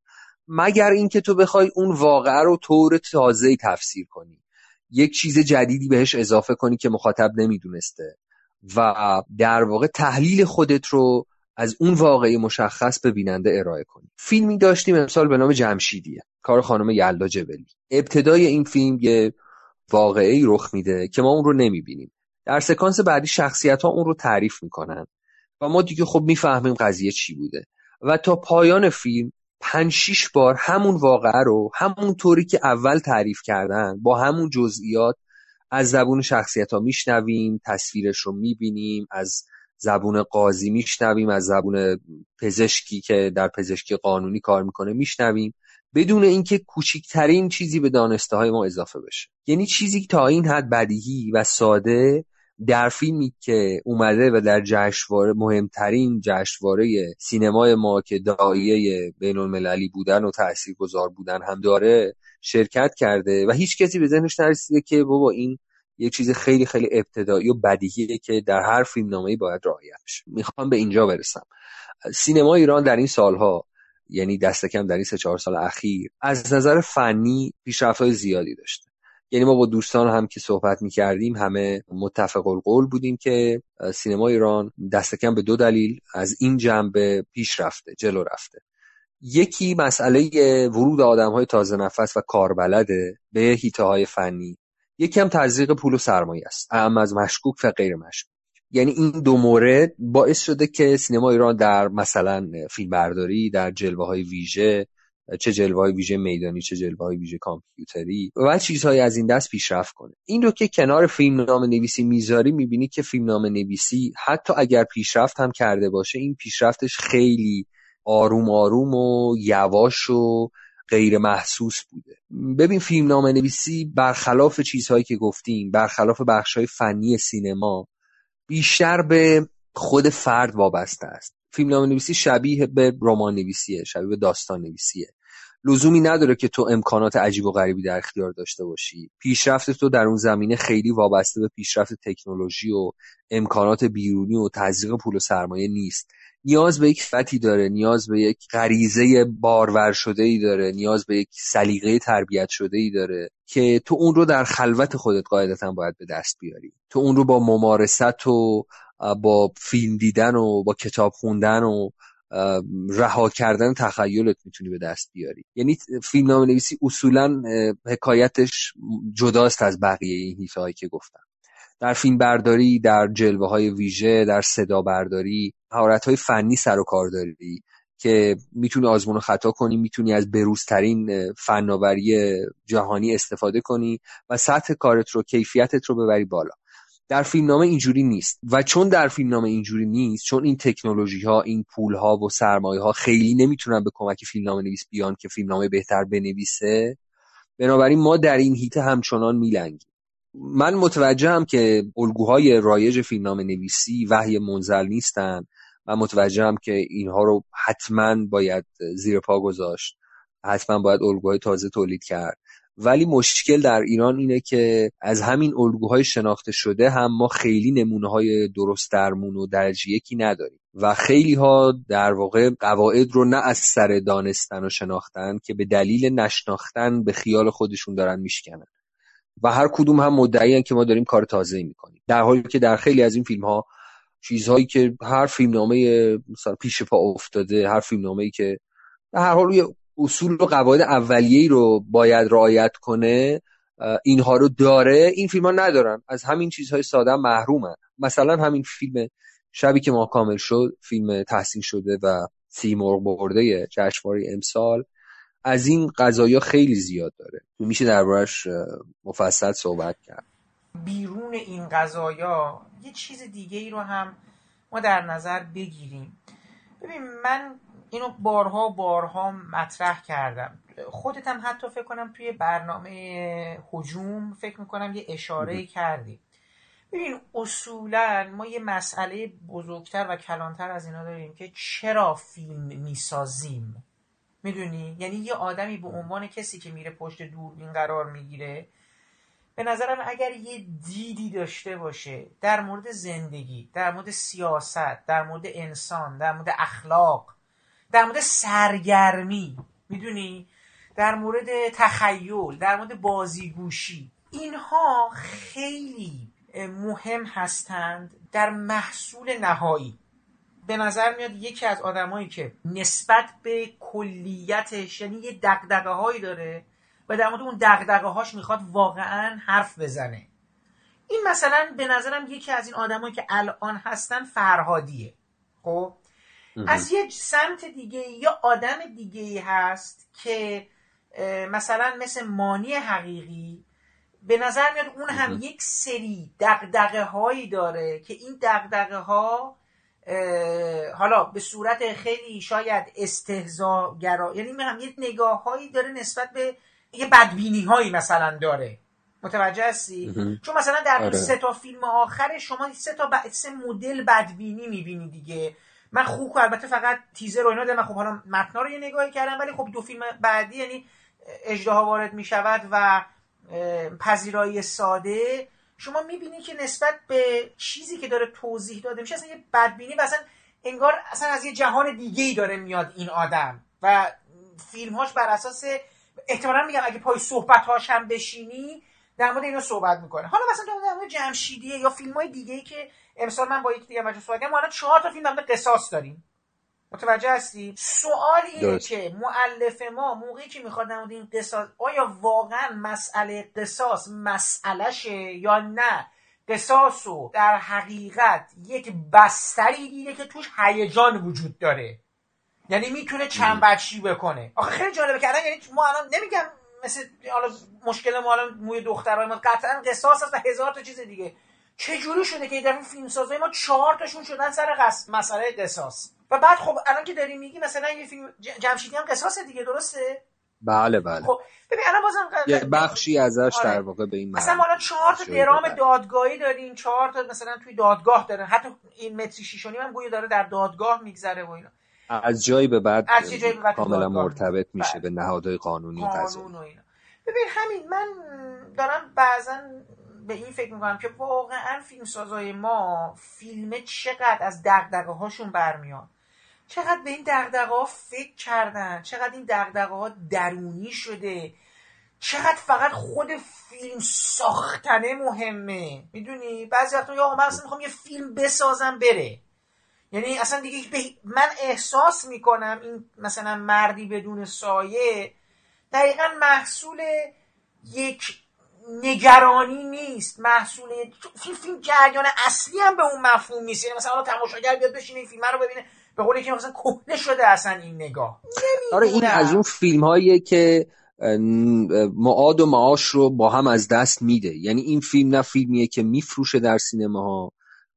مگر اینکه تو بخوای اون واقعه رو طور تازه تفسیر کنی. یک چیز جدیدی بهش اضافه کنی که مخاطب نمی‌دونسته و در واقع تحلیل خودت رو از اون واقعی مشخص به بیننده ارائه کنی. فیلمی داشتیم امسال به نام جمشیدیه. کار خانم یلدا جبلی ابتدای این فیلم یه واقعی رخ میده که ما اون رو نمی‌بینیم. در سکانس بعدی شخصیت ها اون رو تعریف می‌کنن و ما دیگه خب می‌فهمیم قضیه چی بوده. و تا پایان فیلم پنج شیش بار همون واقعه رو همون طوری که اول تعریف کردن با همون جزئیات از زبون شخصیت ها میشنویم تصویرش رو می‌بینیم از زبون قاضی میشنویم از زبون پزشکی که در پزشکی قانونی کار می‌کنه میشنویم. بدون اینکه کوچکترین چیزی به دانسته های ما اضافه بشه. یعنی چیزی تا این حد بدیهی و ساده در فیلمی که اومده و در جشنواره مهمترین جشنواره سینمای ما که دایه بین المللی بودن و گذار بودن هم داره شرکت کرده و هیچ کسی به ذهنش نرسیده که بابا این یه چیز خیلی خیلی ابتدایی و بدیهیه که در هر فیلم نامه‌ای باید رعایت بشه. می‌خوام به اینجا برسم. سینما ایران در این سالها یعنی دست کم در این سه چهار سال اخیر از نظر فنی پیشرفت های زیادی داشته یعنی ما با دوستان هم که صحبت می کردیم همه متفق القول بودیم که سینما ایران دست کم به دو دلیل از این جنبه پیش رفته جلو رفته. یکی مسئله ورود آدم های تازه نفس و کاربلده به هیته های فنی. یکی هم تزریق پول و سرمایه است. اما از مشکوک و غیر مشکوک. یعنی این دو مورد باعث شده که سینما ایران در مثلا فیلمبرداری در جلوه های ویژه چه جلوه های ویژه میدانی چه جلوه های ویژه کامپیوتری و چیزهایی از این دست پیشرفت کنه. این رو که کنار فیلم نام نویسی می‌ذاری می‌بینی که فیلم نام نویسی حتی اگر پیشرفت هم کرده باشه این پیشرفتش خیلی آروم آروم و یواش و غیر محسوس بوده. ببین فیلم نام نویسی برخلاف چیزهایی که گفتیم برخلاف بخشهای فنی سینما بیشتر به خود فرد وابسته است. فیلم نام نویسی شبیه به رمان نویسیه شبیه به داستان نویسیه لزومی نداره که تو امکانات عجیب و غریبی در اختیار داشته باشی. پیشرفت تو در اون زمینه خیلی وابسته به پیشرفت تکنولوژی و امکانات بیرونی و تزریق پول و سرمایه نیست. نیاز به یک فتی داره نیاز به یک غریزه بارور شده ای داره نیاز به یک سلیقه تربیت شده ای داره. که تو اون رو در خلوت خودت قاعدتا باید به دست بیاری. تو اون رو با ممارست و با فیلم دیدن و با کتاب خوندن و رها کردن تخیلت می‌تونی به دست بیاری. یعنی فیلم نام نویسی اصولا حکایتش جداست از بقیه این هیته که گفتم. در فیلم برداری در جلوه های ویژه در صدا برداری حارت های فنی سر و کار داری. که می‌تونی آزمون و خطا کنی می‌تونی از بروزترین فناوری جهانی استفاده کنی و سطح کارت رو کیفیتت رو ببری بالا. در فیلمنامه اینجوری نیست. و چون در فیلمنامه اینجوری نیست چون این تکنولوژی ها این پول ها و سرمایه ها خیلی نمی‌تونن به کمک فیلمنامه نویس بیان که فیلمنامه بهتر بنویسه بنابراین ما در این هیته همچنان میلنگیم. من متوجهم که الگوهای رایج فیلمنامه نویسی وحی منزل نیستن. من متوجهم که اینها رو حتما باید زیر پا گذاشت. حتما باید الگوهای تازه تولید کرد. ولی مشکل در ایران اینه که از همین الگوهای شناخته شده هم ما خیلی نمونه های درست درمون و درجه یکی نداریم. و خیلی ها در واقع قواعد رو نه از سر دانستن و شناختن که به دلیل نشناختن به خیال خودشون دارن میشکنن. و هر کدوم هم مدعی که ما داریم کار تازه می‌کنیم. در حالی که در خیلی از این فیلم ها چیزهایی که هر فیلمنامه مثلا پیش پا افتاده هر فیلمنامه ای که در هر حال اصول و قواعد اولیه‌ای رو باید رعایت کنه اینها رو داره این فیلم ها ندارن. از همین چیزهای ساده محرومن. مثلا همین فیلم شبی که ما کامل شد فیلم تحسین شده و سیمرغ برده جشنواره امسال از این قضایا خیلی زیاد داره. میشه دربارش مفصل صحبت کرد. بیرون این قضایا یه چیز دیگه ای رو هم ما در نظر بگیریم. ببین من اینو بارها بارها مطرح کردم. خودت هم حتی فکر کنم توی برنامه حجوم فکر می‌کنم یه اشاره کردی. ببین اصولا ما یه مسئله بزرگتر و کلانتر از اینا داریم که چرا فیلم می‌سازیم؟ می‌دونی؟ یعنی یه آدمی به عنوان کسی که میره پشت دوربین قرار می‌گیره به نظرم اگر یه دیدی داشته باشه در مورد زندگی در مورد سیاست در مورد انسان در مورد اخلاق در مورد سرگرمی می‌دونی؟ در مورد تخیل در مورد بازیگوشی اینها خیلی مهم هستند در محصول نهایی. به نظر میاد یکی از آدمایی که نسبت به کلیتش یعنی یه دقدقه هایی داره و در مورد اون دقدقه هاش می‌خواد واقعا حرف بزنه. این مثلا به نظرم یکی از این آدمایی که الان هستن فرهادیه. خب؟ از یه سمت دیگه یا آدم دیگه هست که مثلا مثل مانی حقیقی به نظر میاد اون هم یک سری دقدقه هایی داره که این دقدقه ها حالا به صورت خیلی شاید استهزاگرا یعنی هم یه نگاه هایی داره نسبت به یه بدبینی هایی مثلا داره. متوجه هستی؟ چون مثلا در آره. سه تا فیلم آخر شما سه تا ب... سه مدل بدبینی می‌بینی دیگه. من خوب البته فقط تیزر رو اینا دارم. خب حالا متنا رو یه نگاهی کردم ولی خب دو فیلم بعدی یعنی اجدها وارد می‌شود و پذیرایی ساده. شما می‌بینی که نسبت به چیزی که داره توضیح داده میشه اصلا یه بدبینی و اصلا انگار اصلا از یه جهان دیگه ای داره میاد این آدم. و فیلمهاش بر اساس احتمالا میگم اگه پای صحبتهاش هم بشینی در مورد اینو صحبت می‌کنه. حالا مثلا در مورد جمشیدیه یا فیلم های دیگه ای که امسال من با یک دیگه بچه صحبت ما الان چهار تا فیلم در مورد قصاص داریم. متوجه هستی؟ سوال اینه که معلف ما موقعی که می‌خواد در این قصاص آیا واقعا مسئله قصاص مسئلهشه یا نه؟ قصاص در حقیقت یک بستری دیده که توش هیجان وجود داره. یعنی می‌تونه چند بچی بکنه. آخه خیلی جالبه کردن یعنی ما الان نمیگم مثل حالا مشکل ما الان موی دخترای ما قطعا قصاص هست و هزار تا چیز دیگه. چه جوری شده که در فیلم سازای ما چهار تاشون شدن سر قص... مسئله قصاص؟ و بعد خب الان که داری میگی مثلا یه فیلم جمشیدی هم قصاص دیگه درسته؟ بله بله. خب ببین الان بازم یه بخشی ازش آره. در واقع به این مثلا ما الان چهار تا درام دادگاهی داریم چهار تا مثلا توی دادگاه دارن. حتی این متری شیشونی هم گویا داره در دادگاه میگذره و اینا. از جایی به بعد از جایی به بعد کاملا مرتبط میشه بله. به نهادهای قانونی و ببین همین من دارم بعضا به این فکر می‌کنم که واقعا فیلمسازای ما فیلم چقدر از دقدقه هاشون برمیاد. چقدر به این دقدقه ها فکر کردن چقدر این دقدقه ها درونی شده. چقدر فقط خود فیلم ساختنه مهمه. می‌دونی؟ بعضی وقتا یا من اصلا می‌خوام یه فیلم بسازم بره. یعنی اصلا دیگه من احساس می‌کنم این مثلا مردی بدون سایه دقیقا محصول یک نگرانی نیست محصول فیلم فیلم جریان اصلی هم به اون مفهوم نیست. یعنی مثلا تماشاگر بیاد بشینه این فیلم رو ببینه به قول که مثلا کهنه شده اصلا این نگاه. آره این از اون فیلم هاییه که معاد و معاش رو با هم از دست میده. یعنی این فیلم نه فیلمیه که میفروشه در سینماها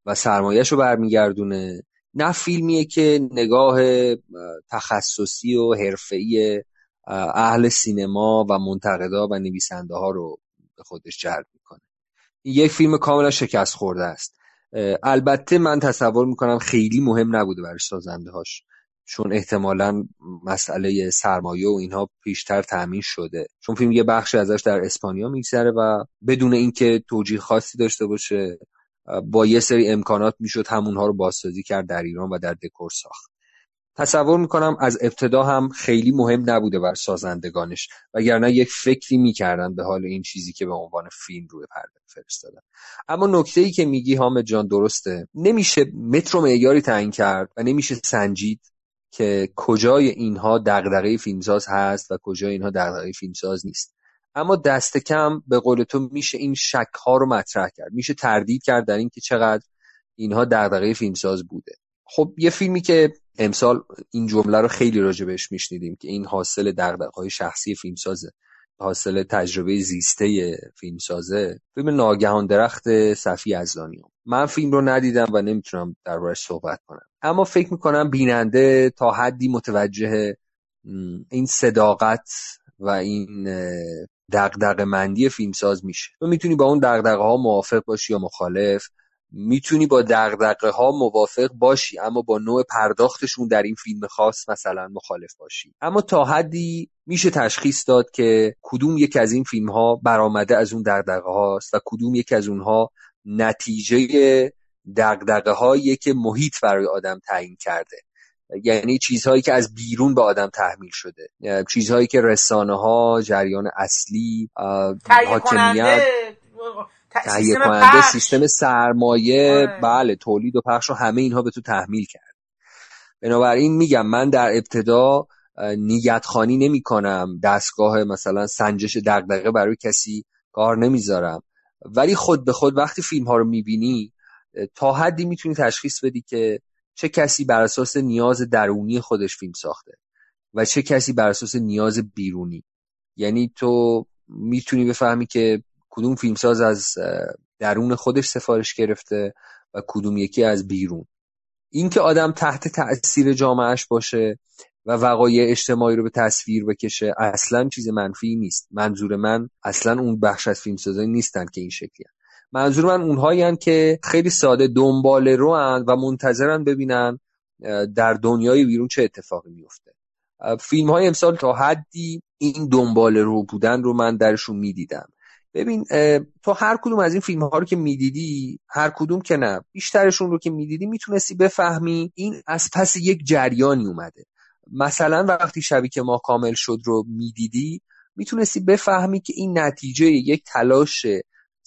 و سرمایهش رو برمیگردونه. نه فیلمیه که نگاه تخصصی و حرفه‌ای اهل سینما و منتقدا و نویسنده ها رو به خودش جلب می‌کنه. یک فیلم کاملا شکست خورده است البته من تصور می‌کنم خیلی مهم نبوده برای سازنده هاش چون احتمالا مسئله سرمایه و اینها پیشتر تأمین شده. چون فیلم یه بخش ازش در اسپانیا میگذره و بدون اینکه توجیه خاصی داشته باشه با یه سری امکانات می‌شد همونها رو بازسازی کرد در ایران و در دکور ساخت. تصور می‌کنم از ابتدا هم خیلی مهم نبوده بر سازندگانش وگرنه یک فکری می‌کردن به حال این چیزی که به عنوان فیلم روی پرده فرستادن. اما نکته ای که میگی حامد جان درسته. نمیشه متر و معیاری تعیین کرد و نمیشه سنجید که کجای اینها دغدغه فیلمساز هست و کجای اینها دغدغه فیلمساز نیست. اما دست کم به قول تو میشه این شک ها رو مطرح کرد. میشه تردید کرد در اینکه چقدر اینها دغدغه فیلمساز بوده. خب یه فیلمی که امسال این جمله رو خیلی راجع بهش میشنیدیم که این حاصل دغدغه‌های شخصی فیلمسازه. حاصل تجربه زیسته فیلمسازه. فیلم ناگهان درخت صفی ازلانی. من فیلم رو ندیدم و نمی‌تونم دربارش صحبت کنم. اما فکر می‌کنم بیننده تا حدی متوجه این صداقت و این دغدغه مندی فیلمساز میشه. تو می‌تونی با اون دغدغه ها موافق باشی یا مخالف می‌تونی با دغدغه ها موافق باشی اما با نوع پرداختشون در این فیلم خاص مثلا مخالف باشی. اما تا حدی میشه تشخیص داد که کدوم یک از این فیلم ها برآمده از اون دغدغه هاست و کدوم یک از اونها نتیجه دغدغه هایی که محیط برای آدم تعیین کرده. یعنی چیزهایی که از بیرون به آدم تحمیل شده. چیزهایی که رسانه ها جریان اصلی حاکمیت تهیه کننده سیستم سرمایه آره. بله تولید و پخش و همه اینها به تو تحمیل کرد. بنابراین میگم من در ابتدا نیت خانی نمی کنم دستگاه مثلا سنجش دغدغه برای کسی کار نمی‌ذارم. ولی خود به خود وقتی فیلم ها رو می‌بینی تا حدی می‌تونی تشخیص بدی که چه کسی بر اساس نیاز درونی خودش فیلم ساخته و چه کسی بر اساس نیاز بیرونی. یعنی تو می‌تونی بفهمی که کدوم فیلمساز از درون خودش سفارش گرفته و کدوم یکی از بیرون. اینکه آدم تحت تاثیر جامعهش باشه و وقایع اجتماعی رو به تصویر بکشه اصلا چیز منفی نیست. منظور من اصلا اون بخش از فیلمسازایی نیستن که این شکلی. منظور من اونهایی که خیلی ساده دنبال رو هن و منتظرن ببینن در دنیای بیرون چه اتفاقی میفته. فیلم های امسال تا حدی این دنبال رو بودن رو من درشون می‌دیدم. ببین تو هر کدوم از این فیلم ها رو که می‌دیدی هر کدوم که نه بیشترشون رو که می‌دیدی می‌تونستی بفهمی این از پس یک جریانی اومده. مثلا وقتی شبی که ما کامل شد رو می‌دیدی می‌تونستی بفهمی که این نتیجه یک تلاش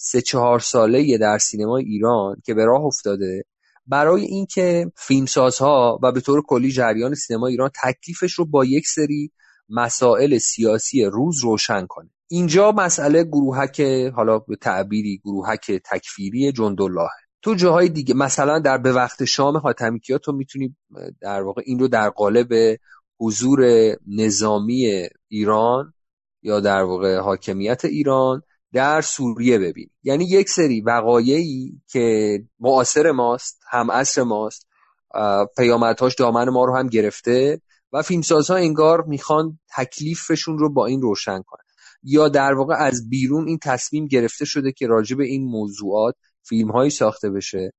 سه چهار ساله در سینما ایران که به راه افتاده برای اینکه فیلمسازها و به طور کلی جریان سینما ایران تکلیفش رو با یک سری مسائل سیاسی روز روشن کنه. اینجا مسئله گروهک حالا به تعبیری گروهک تکفیری جندالله تو جاهای دیگه مثلا در به وقت شام حاتمیکیا تو می‌تونی در واقع این رو در قالب حضور نظامی ایران یا در واقع حاکمیت ایران در سوریه ببینی یعنی یک سری وقایعی که معاصر ماست هم عصر ماست پیامدهاش دامن ما رو هم گرفته و فیلمسازها انگار می‌خوان تکلیفشون رو با این روشن کنن. یا در واقع از بیرون این تصمیم گرفته شده که راجع به این موضوعات فیلم هایی ساخته بشه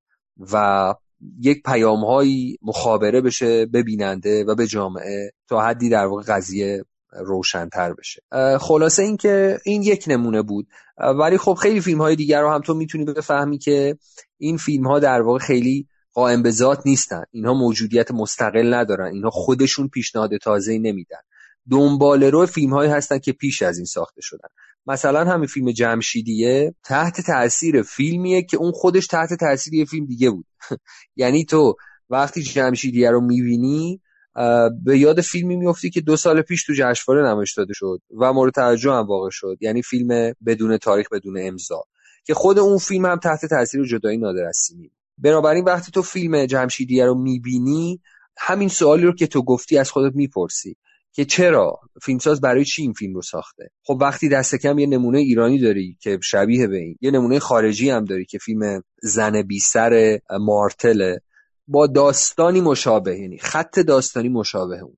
و یک پیامهایی مخابره بشه به بیننده و به جامعه تا حدی در واقع قضیه روشنتر بشه. خلاصه اینکه این یک نمونه بود. ولی خب خیلی فیلم های دیگر رو هم تو می‌تونی بفهمی که این فیلم ها در واقع خیلی قائم به ذات نیستن. اینها موجودیت مستقل ندارن. اینها خودشون پیشنهاد تازه نمیدن. دنبال رو فیلم هایی هستن که پیش از این ساخته شدن. مثلا همین فیلم جمشیدیه تحت تاثیر فیلمیه که اون خودش تحت تاثیر یه فیلم دیگه بود. *laughs* یعنی تو وقتی جمشیدیه رو می‌بینی به یاد فیلمی میفتی که دو سال پیش تو جشنواره نمایش داده شد و مورد توجه هم واقع شد. یعنی فیلم بدون تاریخ بدون امضا. که خود اون فیلم هم تحت تاثیر جدایی نادر از بنابراین وقتی تو فیلم جمشیدیه رو می‌بینی همین سوالی رو که تو گفتی از خودت می‌پرسی که چرا فیلمساز برای چی این فیلم رو ساخته؟ خب وقتی دست کم یه نمونه ایرانی داری که شبیه به این یه نمونه خارجی هم داری که فیلم زن بی سر مارتله. با داستانی مشابه یعنی خط داستانی مشابه اون.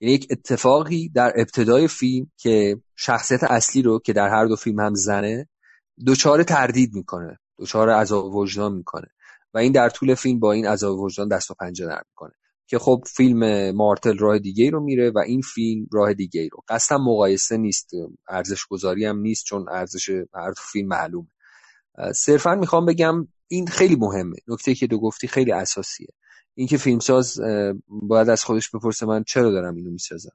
یعنی یک اتفاقی در ابتدای فیلم که شخصیت اصلی رو که در هر دو فیلم هم زنه دچار تردید می‌کنه دچار عذاب وجدان می‌کنه. و این در طول فیلم با این عذاب وجدان دست و پنجه نرم می‌کنه. که خب فیلم مارتل راه دیگه رو میره و این فیلم راه دیگه رو. قصلا مقایسه نیست ارزش گذاری هم نیست چون ارزش هر فیلم معلومه. صرفا می‌خوام بگم این خیلی مهمه. نکته که دو گفتی خیلی اساسیه. اینکه فیلمساز باید از خودش بپرسه من چرا دارم اینو می‌سازم؟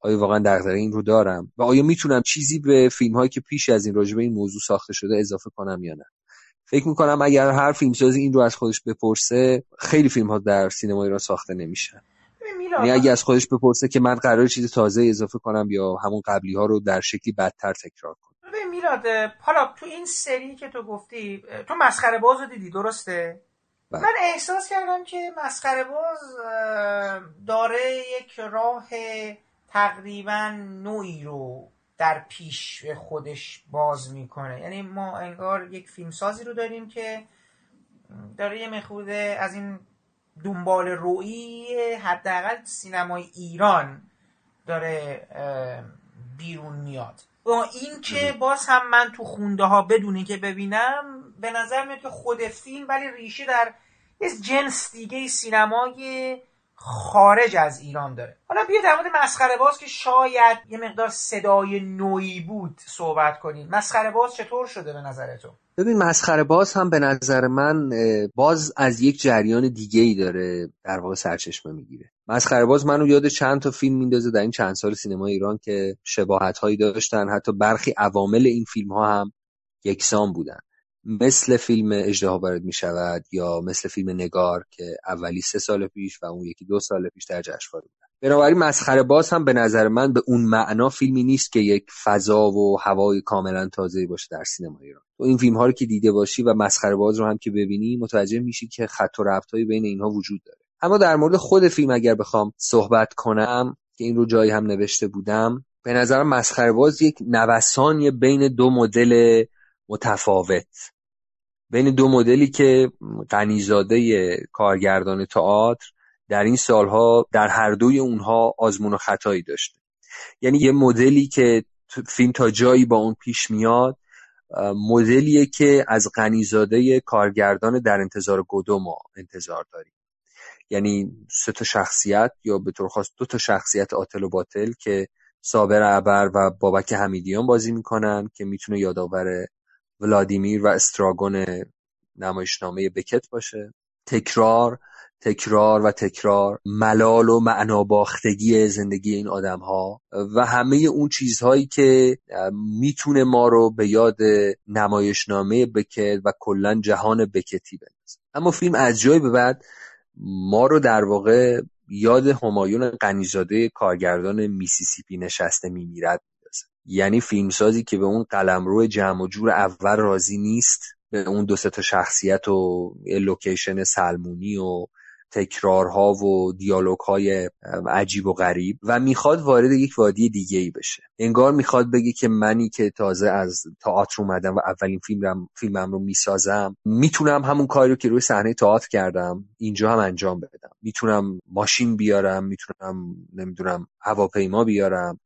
آیا واقعا دغدغه این رو دارم؟ و آیا می‌تونم چیزی به فیلم هایی که پیش از این راجبه این موضوع ساخته شده اضافه کنم یا نه؟ فکر می‌کنم اگر هر فیلمسازی این رو از خودش بپرسه خیلی فیلم ها در سینما ایران ساخته نمیشن. یعنی اگه از خودش بپرسه که من قرار چیز تازه اضافه کنم یا همون قبلی ها رو در شکلی بدتر تکرار کنم. ببین میلاد حالا تو این سری که تو گفتی تو مسخره باز رو دیدی درسته؟ بله. من احساس کردم که مسخره باز داره یک راه تقریبا نوعی رو در پیش خودش باز می‌کنه. یعنی ما انگار یک فیلمسازی رو داریم که داره یه مخوده از این دنبال روی حداقل سینمای ایران داره بیرون میاد. این که باز هم من تو خونده ها بدونی که ببینم به نظر میاد که خود فیلم ولی ریشه در یه جنس دیگه سینمای خارج از ایران داره. حالا بیا در مورد مسخره باز که شاید یه مقدار صدای نوعی بود صحبت کنیم. مسخره باز چطور شده به نظر تو؟ ببین مسخره باز هم به نظر من باز از یک جریان دیگه ای داره در واقع سرچشمه می‌گیره. مسخره باز منو یاد چند تا فیلم میندازه در این چند سال سینما ایران که شباهت هایی داشتن. حتی برخی عوامل این فیلم ها هم یکسان بودن. مثل فیلم اجدها وارد می شود یا مثل فیلم نگار که اولی سه سال پیش و اون یکی دو سال پیش در جشنواره بودن بنابراین مسخره باز هم به نظر من به اون معنا فیلمی نیست که یک فضا و هوای کاملا تازه باشه در سینما ایران. تو این فیلم ها رو که دیده باشی و مسخره باز رو هم که ببینی متوجه میشی که خط و ربطایی بین اینها وجود داره. اما در مورد خود فیلم اگر بخوام صحبت کنم که این رو جایی هم نوشته بودم به نظرم مسخره باز یک نوسانی بین دو مدل متفاوت. بین دو مدلی که غنیزاده کارگردان تئاتر در این سالها در هر دوی اونها آزمون و خطایی داشته یعنی یه مدلی که فیلم تا جایی با اون پیش میاد مدلیه که از غنیزاده کارگردان در انتظار گدو ما انتظار داریم. یعنی سه تا شخصیت یا به طور خاص دو تا شخصیت آتل و باطل که صابر ابر و بابک حمیدیان بازی می‌کنن که می‌تونه یادآور ولادیمیر و استراگون نمایشنامه بکت باشه. تکرار تکرار و تکرار ملال و معناباختگی زندگی این آدم ها و همه اون چیزهایی که می‌تونه ما رو به یاد نمایشنامه بکت و کلا جهان بکتی بندازه. اما فیلم از جای به بعد ما رو در واقع یاد همایون قنیزاده کارگردان میسیسیپی نشسته میمیرد. یعنی فیلمسازی که به اون قلمرو جمع و جور اول راضی نیست به اون دو تا شخصیت و لوکیشن سلمونی و تکرارها و دیالوگ های عجیب و غریب و می‌خواد وارد یک وادی دیگه ای بشه. انگار می‌خواد بگه که منی که تازه از تئاتر اومدم و اولین فیلمم فیلمم رو می‌سازم می‌تونم همون کاری رو که روی صحنه تئاتر کردم اینجا هم انجام بدم. می‌تونم ماشین بیارم می‌تونم نمی‌دونم هواپیما بیارم.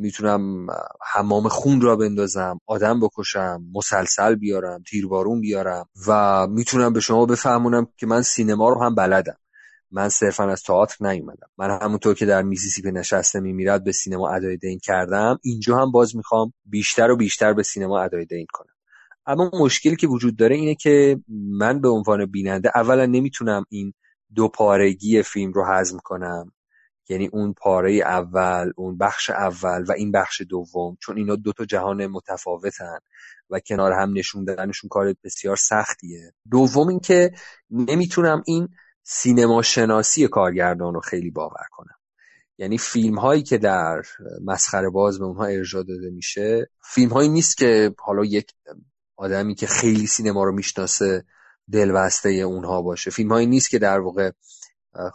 می‌تونم حمام خون را بندازم آدم بکشم مسلسل بیارم تیربارون بیارم و می‌تونم به شما بفهمونم که من سینما رو هم بلدم. من صرفا از تئاتر نیومدم. من همونطور که در میسیسیپی نشسته میمیرد به سینما ادای دین کردم. اینجا هم باز می‌خوام بیشتر و بیشتر به سینما ادای دین کنم. اما مشکلی که وجود داره اینه که من به عنوان بیننده اولا نمی‌تونم این دو پارگی فیلم رو هضم کنم. یعنی اون پاره اول اون بخش اول و این بخش دوم چون اینا دو تا جهان متفاوتن و کنار هم نشون دادنشون کار بسیار سختیه. دوم اینکه نمی‌تونم این سینما شناسی کارگردان رو خیلی باور کنم. یعنی فیلم هایی که در مسخره باز به اونها ارجاع داده میشه فیلم هایی نیست که حالا یک آدمی که خیلی سینما رو می‌شناسه دلبسته اونها باشه. فیلم هایی نیست که در واقع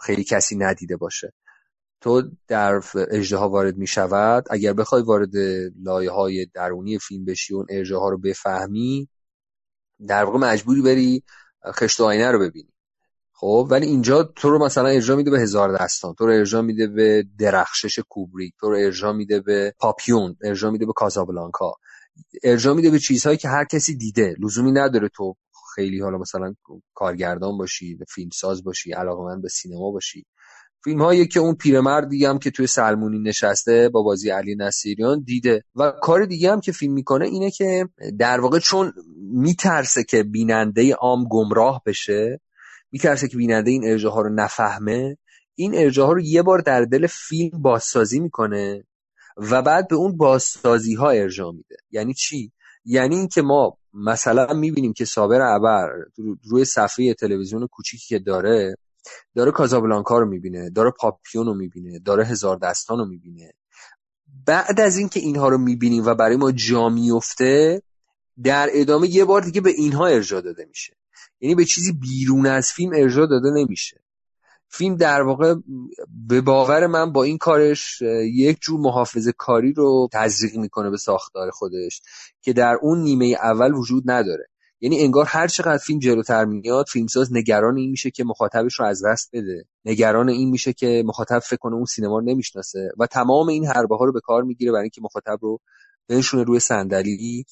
خیلی کسی ندیده باشه. تو در اجده وارد می شود اگر بخوای وارد لایه های درونی فیلم بشی اون اجده ها رو بفهمی در واقع مجبوری بری خشت آینه رو ببینی. خب ولی اینجا تو رو مثلا ارجاع میده به هزار دستان. تو رو ارجاع میده به درخشش کوبریک. تو رو ارجاع میده به پاپیون. ارجاع میده به کازابلانکا. ارجاع میده به چیزهایی که هر کسی دیده. لزومی نداره تو خیلی حالا مثلا کارگردان باشی فیلمساز باشی علاقه به سینما باشی. فیلم هایی که اون پیرمردی هم که توی سلمونی نشسته با بازی علی نصیریان دیده. و کار دیگه هم که فیلم می‌کنه اینه که در واقع چون میترسه که بیننده عام گمراه بشه میترسه که بیننده این ارجاع رو نفهمه این ارجاع رو یه بار در دل فیلم بازسازی می‌کنه و بعد به اون بازسازی ها ارجاع میده. یعنی چی؟ یعنی اینکه ما مثلا می‌بینیم که صابر ابر روی صفحه تلویزیون کوچیکی که داره داره کازابلانکا رو می‌بینه داره پاپیون رو می‌بینه داره هزار دستان رو می‌بینه. بعد از اینکه اینها رو می‌بینیم و برای ما جا میفته در ادامه یه بار دیگه به اینها ارجاع داده میشه. یعنی به چیزی بیرون از فیلم ارجاع داده نمیشه. فیلم در واقع به باور من با این کارش یک جور محافظه کاری رو تزریق می‌کنه به ساختار خودش که در اون نیمه اول وجود نداره. یعنی انگار هر چقدر فیلم جلوتر میاد فیلمساز نگران این میشه که مخاطبش رو از دست بده. نگران این میشه که مخاطب فکر کنه اون سینما رو نمی‌شناسه و تمام این حربه ها رو به کار می‌گیره برای اینکه مخاطب رو بنشونه روی صندلی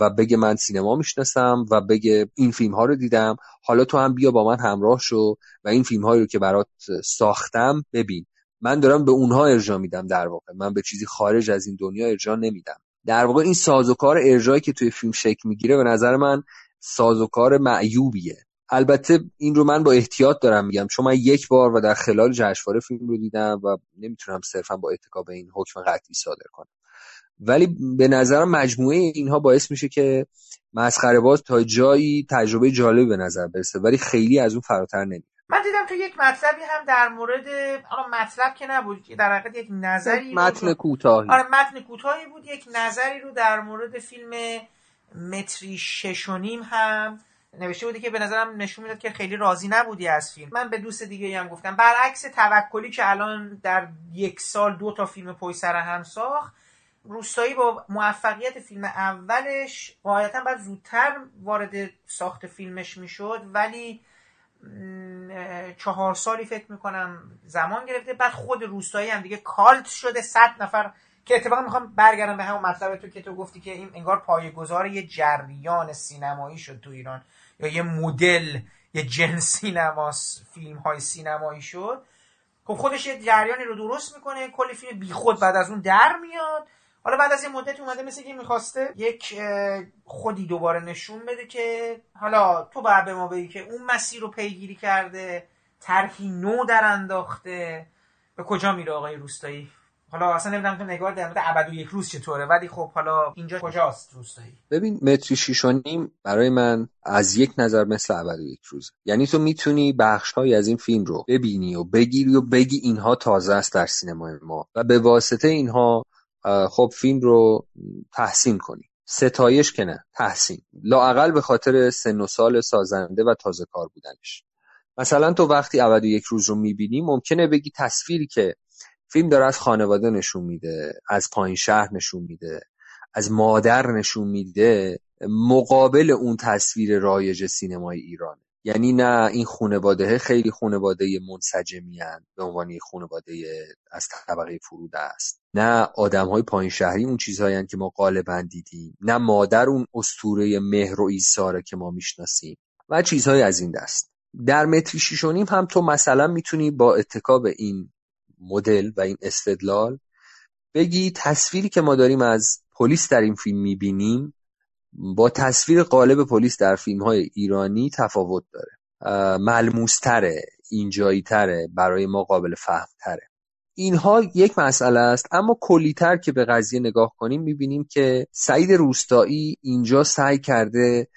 و بگه من سینما می‌شناسم و بگه این فیلم ها رو دیدم. حالا تو هم بیا با من همراه شو و این فیلم هایی رو که برات ساختم ببین. من دارم به اونها ارجاع میدم در واقع. من به چیزی خارج از این دنیا ارجاع نمیدم. در واقع این سازوکار ارجایی که توی فیلم شکل می‌گیره به نظر من سازوکار معیوبیه. البته این رو من با احتیاط دارم میگم. چون من یک بار و در خلال جشنواره فیلم رو دیدم و نمی‌تونم صرفا با اتکا به این حکم قطعی صادر کنم. ولی به نظرم مجموعه اینها باعث میشه که مسخره باز تا جایی تجربه جالب به نظر برسه. ولی خیلی از اون فراتر نمیره من دیدم تو یک مطلبی هم در مورد حالا مطلب که نبود که در حقیقت یک نظری متن کوتاهی. آره متن کوتاهی بود یک نظری رو در مورد فیلم متری شش و نیم هم نوشته بودی که به نظرم نشون می‌داد که خیلی راضی نبودی از فیلم. من به دوست دیگه هم گفتم. برعکس توکلی که الان در یک سال دو تا فیلم پای سر هم ساخت روستایی با موفقیت فیلم اولش قاعدتا بعد زودتر وارد ساخت فیلمش می‌شد ولی چهار سالی فکر می‌کنم زمان گرفته. بعد خود روستایی هم دیگه کالت شده صد نفر که اتفاقا می‌خوام برگردم به همون مطلب تو که تو گفتی که این انگار پایه‌گذار یه جریان سینمایی شد تو ایران. یا یه مدل یه جن سینماس فیلم های سینمایی شد. خب خودش یه جریانی رو درست می‌کنه. کلی فیلم بیخود بعد از اون در میاد. حالا بعد از یه مدت اومده مثل که می‌خواسته یک خودی دوباره نشون بده که حالا تو باید به ما بگی که اون مسیر رو پیگیری کرده طرحی نو در انداخته. به کجا میره آقای روستایی؟ حالا اصلا نمی‌دونم تو نگاه در مورد و یک روز چطوره ولی خب حالا اینجا کجاست روستایی؟ ببین متری شیش نیم برای من از یک نظر مثل ابد و یک روز یعنی تو می‌تونی بخشهایی از این فیلم رو ببینی و بگیری و بگی اینها تازه است در سینمای ما و به واسطه اینها خب فیلم رو تحسین کنی ستایش که نه تحسین. لاعقل به خاطر سن و سال سازنده و تازه کار بودنش. مثلا تو وقتی اول یک روز رو می‌بینی ممکنه بگی تصویری که فیلم داره از خانواده نشون میده از پایین شهر نشون میده از مادر نشون میده مقابل اون تصویر رایج سینمای ایرانه. یعنی نه این خانواده خیلی خانواده منسجمی به عنوان خانواده از طبقه فرود است. نه آدم های پایین شهری اون چیزهایی که ما غالبا دیدیم. نه مادر اون استوره مهر و ایساره که ما می‌شناسیم. و چیزهای از این دست. در متری شیشونیم هم تو مثلا می‌تونی با اتکا به این مدل و این استدلال بگی تصویری که ما داریم از پلیس در این فیلم می‌بینیم با تصویر قالب پلیس در فیلم های ایرانی تفاوت داره. ملموستره اینجایی تره برای ما قابل فهم تره اینها یک مسئله است اما کلیتر که به قضیه نگاه کنیم می‌بینیم که سعید روستایی اینجا سعی کرده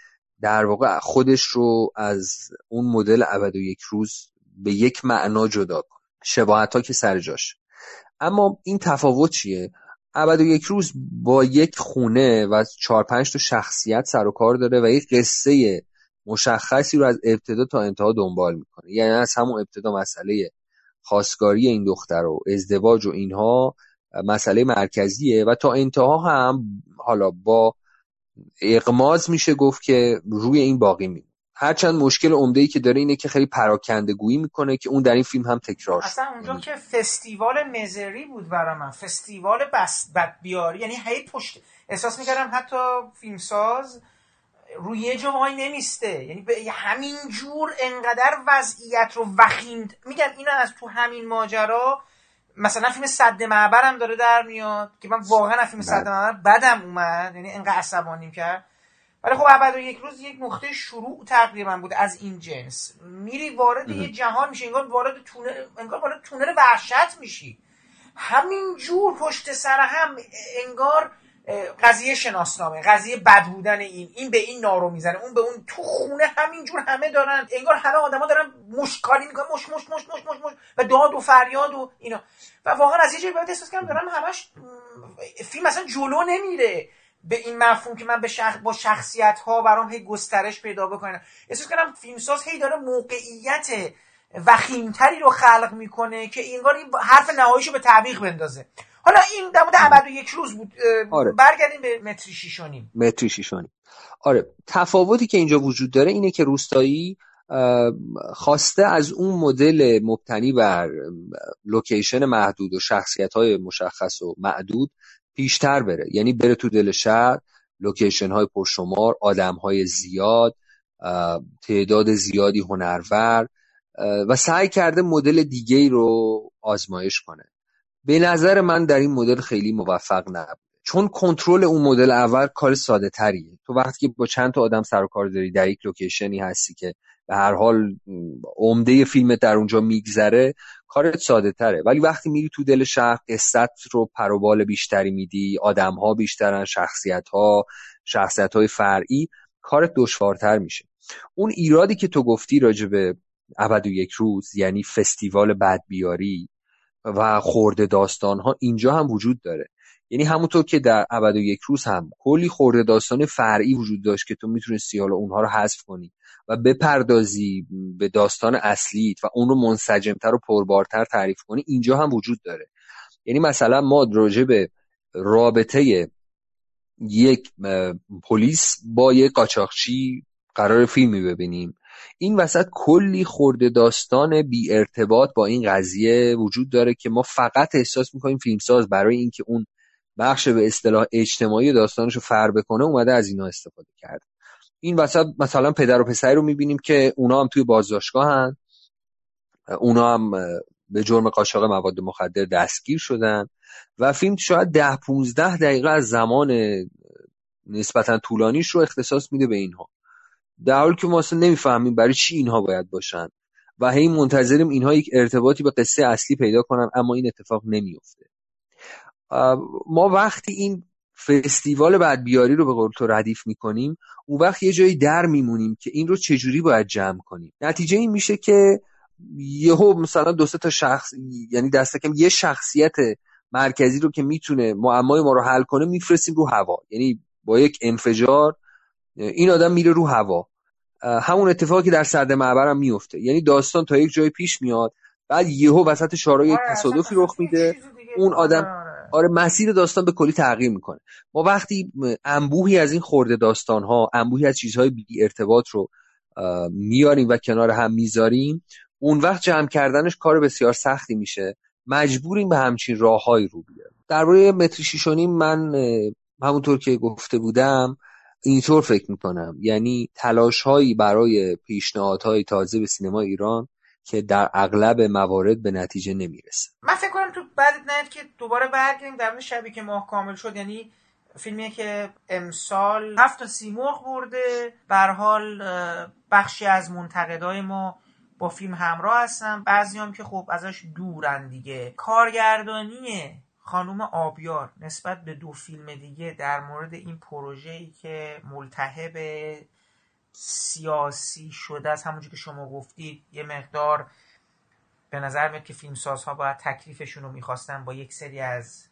در واقع خودش رو از اون مدل ابد و یک روز به یک معنا جدا کنه. شباهت ها که سر جاش. اما این تفاوت چیه؟ ابد و یک روز با یک خونه و چهار پنج تا شخصیت سر و کار داره و یک قصه مشخصی رو از ابتدا تا انتها دنبال می‌کنه. یعنی از همون ابتدا مسئله خواستگاری این دختر و ازدواج و اینها مسئله مرکزیه و تا انتها هم حالا با اقماز میشه گفت که روی این باقی می هرچند مشکل عمده ای که داره اینه که خیلی پراکنده گویی می‌کنه که اون در این فیلم هم تکرار شد اصلا اونجا که فستیوال مزری بود برای من فستیوال بس بدبیاری یعنی هی پشت احساس می‌کردم حتی فیلمساز روی یه جا وای نمیسته. یعنی به همین جور انقدر وضعیت رو وخیم میگم اینو از تو همین ماجرا مثلا فیلم صد معبرم داره در میاد که من واقعا فیلم صد بله. معبر بدم اومد یعنی انقدر عصبانیم کرد. ولی خب و یک روز یک نقطه شروع تقریبا بود از این جنس. میری وارد یه جهان میشه انگار وارد تونل انگار وارد تونل وحشت میشی. همین جور پشت سر هم انگار قضیه شناسنامه قضیه بد بودن این این به این نارو می‌زنه اون به اون تو خونه همینجور همه دارن انگار همه آدما دارن مشکاری می‌کنن مش مش مش مش مش, مش و داد و فریاد و اینا. و واقعا از یه جایی باید احساس کردم دارم همش فیلم اصلا جلو نمیره. به این مفهوم که من به شخ... با شخصیت ها برام هی گسترش پیدا بکنم. احساس کردم فیلمساز هی داره موقعیت وخیمتری رو خلق می‌کنه که انگار این حرف نهاییشو به تعویق بندازه. حالا این در مورد ابد و یک روز بود آره. برگردیم به متری شیشونیم متری شیشونیم آره تفاوتی که اینجا وجود داره اینه که روستایی خواسته از اون مدل مبتنی بر لوکیشن محدود و شخصیت های مشخص و معدود پیشتر بره. یعنی بره تو دل شهر لوکیشن های پرشمار آدم های زیاد تعداد زیادی هنرور و سعی کرده مدل دیگه رو آزمایش کنه. به نظر من در این مدل خیلی موفق نبود چون کنترل اون مدل اول کار ساده تریه. تو وقتی که با چند تا آدم سر و کار داری در یک لوکیشنی هستی که به هر حال عمده فیلمت در اونجا میگذره کارت ساده تره. ولی وقتی میری تو دل شهر قصت رو پروبال بیشتری میدی آدم ها بیشترن شخصیت ها شخصیت های فرعی کارت دشوارتر میشه. اون ایرادی که تو گفتی راجع به ابد و یک روز یعنی فستیوال بدبیاری و خورده داستان ها اینجا هم وجود داره. یعنی همونطور که در ابد و یک روز هم کلی خورده داستان فرعی وجود داشت که تو می‌تونستی حالا اونها رو حذف کنی. و بپردازی به داستان اصلیت و اون رو منسجمتر و پربارتر تعریف کنی اینجا هم وجود داره. یعنی مثلا ما راجع به رابطه یک پلیس با یک قاچاقچی قرار فیلمی ببینیم. این وسط کلی خورده داستان بی ارتباط با این قضیه وجود داره که ما فقط احساس می‌کنیم فیلمساز برای اینکه اون بخش به اصطلاح اجتماعی داستانش رو فر بکنه اومده از اینا استفاده کرد این وسط مثلا پدر و پسری رو می‌بینیم که اونا هم توی بازداشتگاه هن اونا هم به جرم قاچاق مواد مخدر دستگیر شدن. و فیلم شاید ده 15 دقیقه از زمان نسبتا طولانیش رو اختصاص میده به اینها. در حالی که ما اصلا نمی‌فهمیم برای چی اینها باید باشن. و هی منتظریم اینها یک ارتباطی به قصه اصلی پیدا کنن اما این اتفاق نمیفته ما وقتی این فستیوال بدبیاری رو به قول تو ردیف می‌کنیم اون وقت یه جایی در میمونیم که این رو چجوری باید جمع کنیم. نتیجه این میشه که یهو مثلا دو تا شخص یعنی دست کم یه شخصیت مرکزی رو که می‌تونه معمای ما رو حل کنه میفرستیم رو هوا. یعنی با یک انفجار این آدم میره رو هوا. همون اتفاقی که در سرد معبر هم میفته یعنی داستان تا یک جای پیش میاد بعد یهو وسط شارع یک آره، تصادفی رخ میده. اون آدم آره. مسیر داستان به کلی تغییر می‌کنه. ما وقتی انبوهی از این خورده داستان ها انبوهی از چیزهای بی ارتباط رو میاریم و کنار هم می‌ذاریم اون وقت جمع کردنش کار بسیار سختی میشه. مجبوریم به همچین راههایی رو بیاریم. درباره متر شیشونیم من همونطور که گفته بودم اینطور فکر می‌کنم. یعنی تلاش هایی برای پیشنهادهای تازه به سینما ایران که در اغلب موارد به نتیجه نمی‌رسه. من فکر کنم تو بعد نه که دوباره برگردیم در شبی که ماه کامل شد یعنی فیلمیه که امسال هفت تا سیمرغ برده. بر حال بخشی از منتقدای ما با فیلم همراه هستن. بعضی هم که خب ازش دورن دیگه. کارگردانی خانوم آبیار نسبت به دو فیلم دیگه در مورد این پروژه ای که ملتهب سیاسی شده است. همونجور که شما گفتید یه مقدار به نظر میاد که فیلمسازها باید تکلیفشون رو می‌خواستن با یک سری از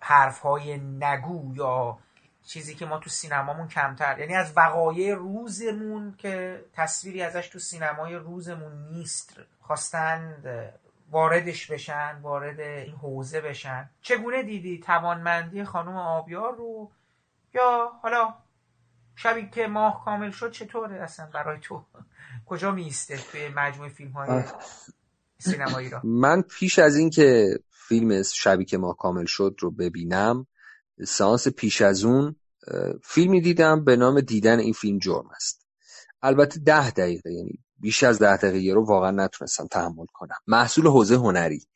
حرف های نگو یا چیزی که ما تو سینمامون کمتر یعنی از وقایع روزمون که تصویری ازش تو سینمای روزمون نیست خواستند واردش بشن وارد این حوزه بشن. چگونه دیدی توانمندی خانم آبیار رو؟ یا حالا شبی که ماه کامل شد چطوره اصلا برای تو؟ *laughs* کجا میسته توی مجموعه فیلم های سینمایی را؟ من پیش از اینکه فیلم شبی که ماه کامل شد رو ببینم سانس پیش از اون فیلمی دیدم به نام دیدن این فیلم جرم است. البته ده دقیقه یعنی بیش از ده دقیقه رو واقعا نتونستم تحمل کنم. محصول حوزه هنری.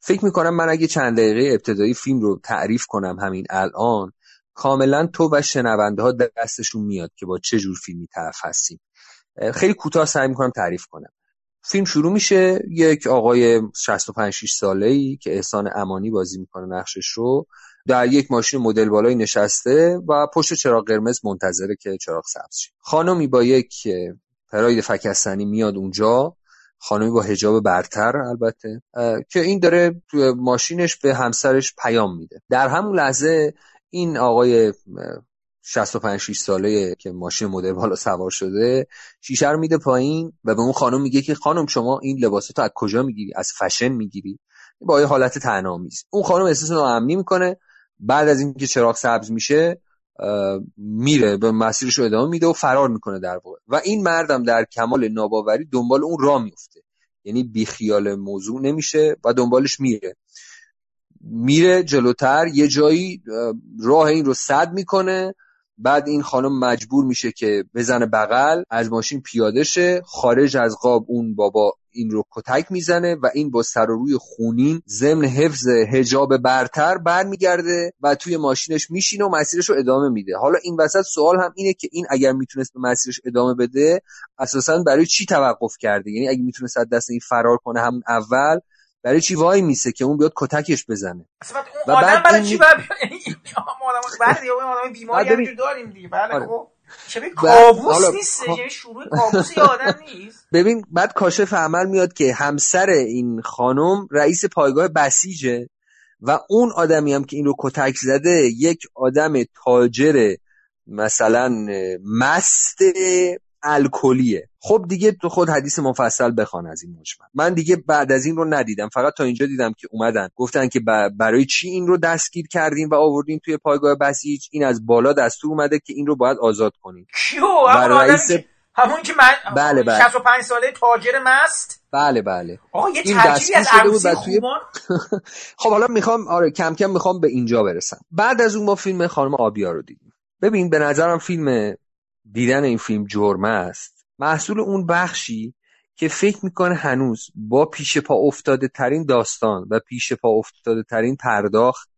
فکر می‌کنم من اگه چند دقیقه ابتدایی فیلم رو تعریف کنم همین الان کاملا تو و شنونده ها دستشون میاد که با چه جور فیلمی طرف هستیم. خیلی کوتاه سعی می‌کنم تعریف کنم. فیلم شروع میشه یک آقای 65 6 ساله ای که احسان امانی بازی می‌کنه نقشش رو. در یک ماشین مدل بالایی نشسته و پشت چراغ قرمز منتظره که چراغ سبز شه. خانمی با یک پراید فکستنی میاد اونجا. خانمی با هجاب برتر البته که این داره توی ماشینش به همسرش پیام میده. در همون لحظه این آقای 65 6 ساله که ماشین مدل بالا سوار شده شیشه رو میده پایین و به اون خانم میگه که خانم شما این لباساتو از کجا می‌گیری؟ از فشن می‌گیری؟ با یه حالت تنامیز اون خانم احساس ناامنی می‌کنه. بعد از اینکه چراغ سبز میشه میره به مسیرش رو ادامه میده و فرار می‌کنه در واقع. و این مردم در کمال ناباوری دنبال اون راه میفته یعنی بیخیال موضوع نمیشه و دنبالش میره. میره جلوتر یه جایی راه این رو صد می‌کنه. بعد این خانم مجبور میشه که بزنه بغل از ماشین پیاده شه خارج از قاب اون بابا این رو کتک می‌زنه و این با سر و روی خونین ضمن حفظ هجاب برتر برمیگرده و توی ماشینش میشینه و مسیرش رو ادامه میده. حالا این وسط سوال هم اینه که این اگر می‌تونست به مسیرش ادامه بده اساسا برای چی توقف کرده؟ یعنی اگه می‌تونست از دست این فرار کنه همون اول برای چی وای میسه که اون بیاد کتکش بزنه؟ و بعد برای چی باید بعد آدم بیماری داریم دیگه. بله آره. خب. شبیه کابوس نیست؟ شروع کابوس آدم نیست. *laughs* ببین بعد کاشف عمل میاد که همسر این خانم رئیس پایگاه بسیجه و اون آدمی هم که این رو کتک زده یک آدم تاجر مثلا مست الکلیه. خب دیگه تو خود حدیث مفصل بخوان از این مجمل. من دیگه بعد از این رو ندیدم. فقط تا اینجا دیدم که اومدن. گفتن که برای چی این رو دستگیر کردیم و آوردین توی پایگاه بسیج؟ این از بالا دستور اومده که این رو باید آزاد کنیم کیو؟ رئیس همون که من بله بله. 65 ساله تاجر مست؟ بله بله. آقا یه این از عروسی توی... *laughs* خب حالا می‌خوام آره کم کم می‌خوام به اینجا برسم. بعد از اون ما فیلم خانم آبیا رو دیدیم. ببین به نظرم فیلم دیدن این فیلم جرمه است. محصول اون بخشی که فکر می‌کنه هنوز با پیش پا افتاده ترین داستان و پیش پا افتاده ترین پرداخت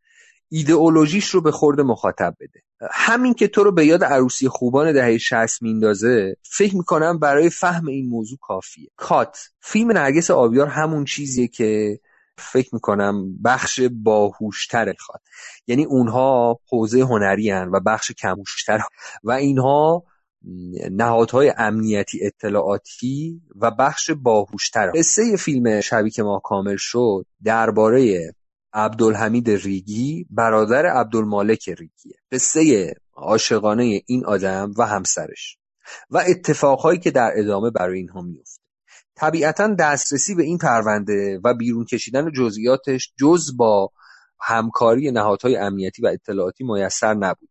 ایدئولوژیش رو به خورد مخاطب بده. همین که تو رو به یاد عروسی خوبان دهه 60 میندازه فکر می‌کنم برای فهم این موضوع کافیه. کات فیلم نرگس آبیار همون چیزیه که فکر می‌کنم بخش باهوشتر خواد یعنی اونها حوزه هنری هن و بخش کموشتر و اینها نهادهای امنیتی اطلاعاتی و بخش باهوشتر. قصه فیلم شبی که ما کامل شد درباره عبدالحمید ریگی برادر عبدالمالک ریگیه قصه عاشقانه این آدم و همسرش و اتفاقهایی که در ادامه برای اینها میفته طبیعتا دسترسی به این پرونده و بیرون کشیدن جزئیاتش جز با همکاری نهادهای امنیتی و اطلاعاتی میسر نبود.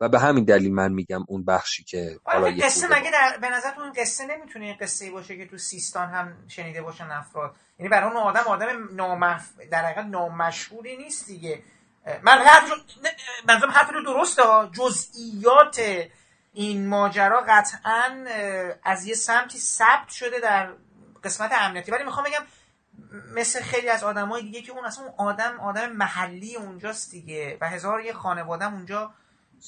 و به همین دلیل من میگم اون بخشی که حالا قصه مگه در... به نظر اون قصه نمی‌تونه این قصه ای باشه که تو سیستان هم شنیده باشن افراد؟ یعنی برای اون آدم آدم نامف... در حقیقت نامشهوری نیست دیگه. من منظورم حرف رو درسته جزئیات این ماجرا قطعا از یه سمتی ثبت شده در قسمت امنیتی. ولی می‌خوام بگم مثل خیلی از آدمای دیگه که اون اصلا اون آدم آدم محلی اونجاست دیگه. و هزار یه خانواده اونجا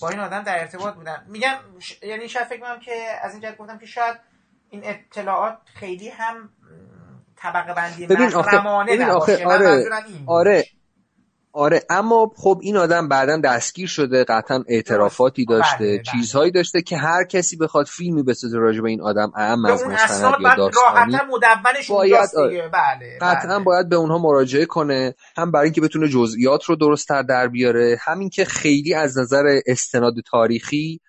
با این آدم در ارتباط بودن. میگم یعنی شاید فکر کنم که از این جهت گفتم که شاید این اطلاعات خیلی هم طبقه بندی ببین آخه, آره آره. آره اما خب این آدم بعدا دستگیر شده قطعا اعترافاتی داشته بله، بله. چیزهایی داشته که هر کسی بخواد فیلمی بسازه راجع به این آدم اعم از مستند یا داستانی باید آره. بله قطعا بله. باید به اونها مراجعه کنه هم برای اینکه بتونه جزئیات رو درستتر در بیاره همین که خیلی از نظر استناد تاریخی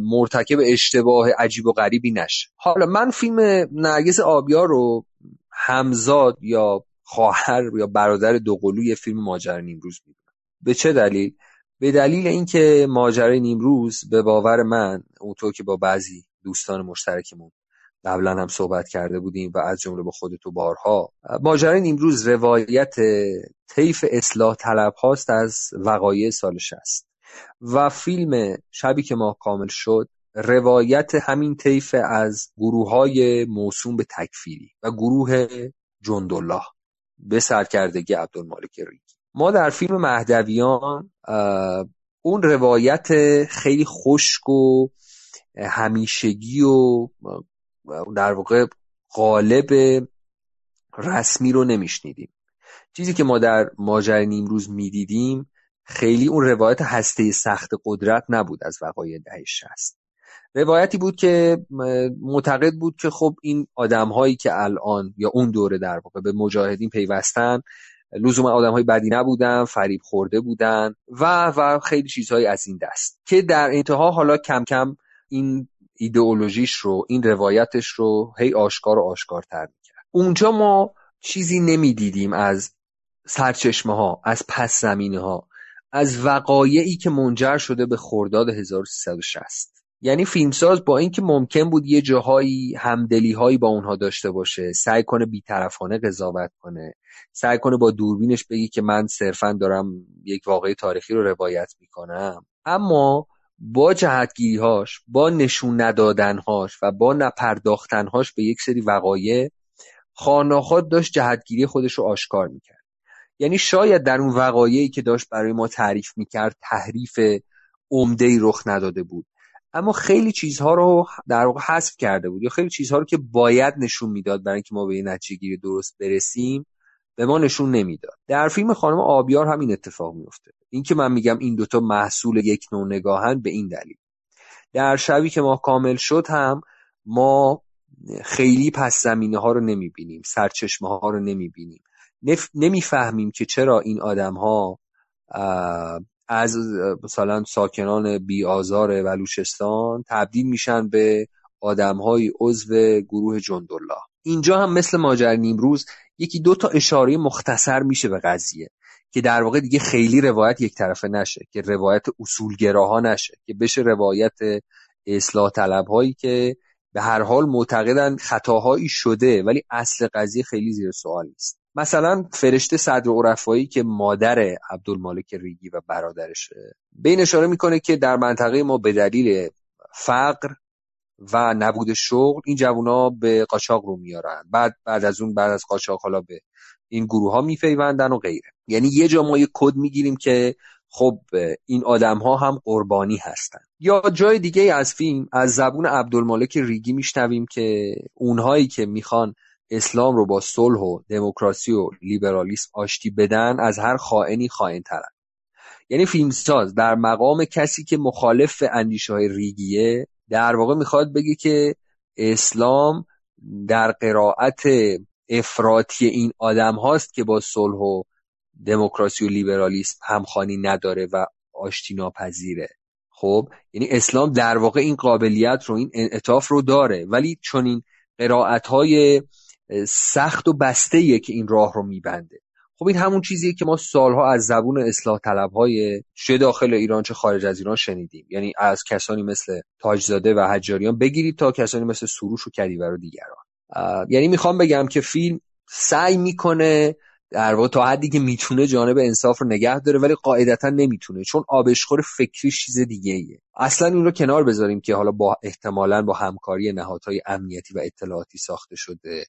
مرتکب اشتباه عجیب و غریبی نشه حالا من فیلم نرگس آبیار رو همزاد یا خواهر یا برادر دوقلوی فیلم ماجرای نیمروز می‌دونم به چه دلیل؟ به دلیل اینکه ماجرای نیمروز به باور من اونطور که با بعضی دوستان مشترکمون قبلا هم صحبت کرده بودیم و از جمله با خودتو بارها ماجرای نیمروز روایت طیف اصلاح طلب هاست از وقایع سال 60 و فیلم شبی که ماه کامل شد روایت همین طیف از گروه های موسوم به تکفیری و گروه جندالله. به سرکردگی عبدالمالک ریگی ما در فیلم مهدویان اون روایت خیلی خشک و همیشگی و در واقع غالب رسمی رو نمیشنیدیم. چیزی که ما در ماجر نیمروز می‌دیدیم خیلی اون روایت هسته سخت قدرت نبود از وقایع ده شست روایتی بود که معتقد بود که خب این آدم هایی که الان یا اون دوره در واقع به مجاهدین پیوستن لزوما آدم های بدی نبودن فریب خورده بودن و و خیلی چیزهایی از این دست که در انتها حالا کم کم این ایدئولوژیش رو این روایتش رو هی آشکار و آشکارتر می‌کرد. اونجا ما چیزی نمی‌دیدیم از سرچشمه ها از پس زمینه ها از وقایعی که منجر شده به خرداد 1360 یعنی فیلمساز با اینکه ممکن بود یه جاهایی همدلی هایی با اونها داشته باشه سعی کنه بیطرفانه قضاوت کنه سعی کنه با دوربینش بگی که من صرفا دارم یک واقعی تاریخی رو روایت می‌کنم. اما با جهتگیری هاش با نشون ندادن هاش و با نپرداختن هاش به یک سری وقایع خاناخاد داشت جهتگیری خودش رو آشکار می‌کرد. یعنی شاید در اون وقایعی که داشت برای ما تعریف می‌کرد تحریف عمده رخ نداده بود. اما خیلی چیزها رو در واقع حذف کرده بود یا خیلی چیزها رو که باید نشون می‌داد برای اینکه ما به یه نتیجه درست برسیم به ما نشون نمی‌داد. در فیلم خانم آبیار هم این اتفاق میفته این که من میگم این دوتا محصول یک نوع نگاهن به این دلیل. در شبی که ما کامل شد هم ما خیلی پس زمینه ها رو نمی‌بینیم سرچشمه ها رو نمی‌بینیم. نف... نمی‌فهمیم که چرا این آدم ها از مثلا ساکنان بی آزار بلوچستان تبدیل میشن به های عضو گروه جندالله اینجا هم مثل ماجر نیمروز یکی دو تا اشاره مختصر میشه به قضیه که در واقع دیگه خیلی روایت یک طرفه نشه که روایت اصولگراها نشه که بشه روایت اصلاح طلب هایی که به هر حال معتقدن خطاهایی شده ولی اصل قضیه خیلی زیر سوال نیست. مثلا فرشته صدر عرفایی که مادر عبدالمالک ریگی و برادرشه به این اشاره می‌کنه که در منطقه ما به دلیل فقر و نبود شغل این جوونا به قاچاق رو میارن. بعد بعد از اون بعد از قاچاق حالا به این گروه ها میپیوندن و غیره. یعنی یه جا ما یه کد می‌گیریم که خب این آدم ها هم قربانی هستن. یا جای دیگه از فیلم از زبون عبدالمالک ریگی میشنویم که اونهایی که می‌خوان اسلام رو با صلح و دموکراسی و لیبرالیسم آشتی بدن از هر خائنی خائن ترن یعنی فیلمساز در مقام کسی که مخالف اندیشه های ریگیه در واقع می‌خواد بگه که اسلام در قرائت افراطی این آدم هاست که با صلح و دموکراسی و لیبرالیسم همخانی نداره و آشتی ناپذیره. خب یعنی اسلام در واقع این قابلیت رو این انعطاف رو داره. ولی چون این قرائت های سخت و بسته که این راه رو میبنده. خب این همون چیزیه که ما سالها از زبون اصلاح طلب های چه داخل ایران چه خارج از ایران شنیدیم. یعنی از کسانی مثل تاجزاده و حجاریان بگیرید تا کسانی مثل سروش و کدیور و دیگران. یعنی می‌خوام بگم که فیلم سعی می‌کنه در واقع تا حدی که می‌تونه جانب انصاف رو نگه داره ولی قاعدتا نمی‌تونه چون آبشخور فکری چیز دیگه ایه اصلا این رو کنار بذاریم که حالا با احتمالا با همکاری نهادهای امنیتی و اطلاعاتی ساخته شده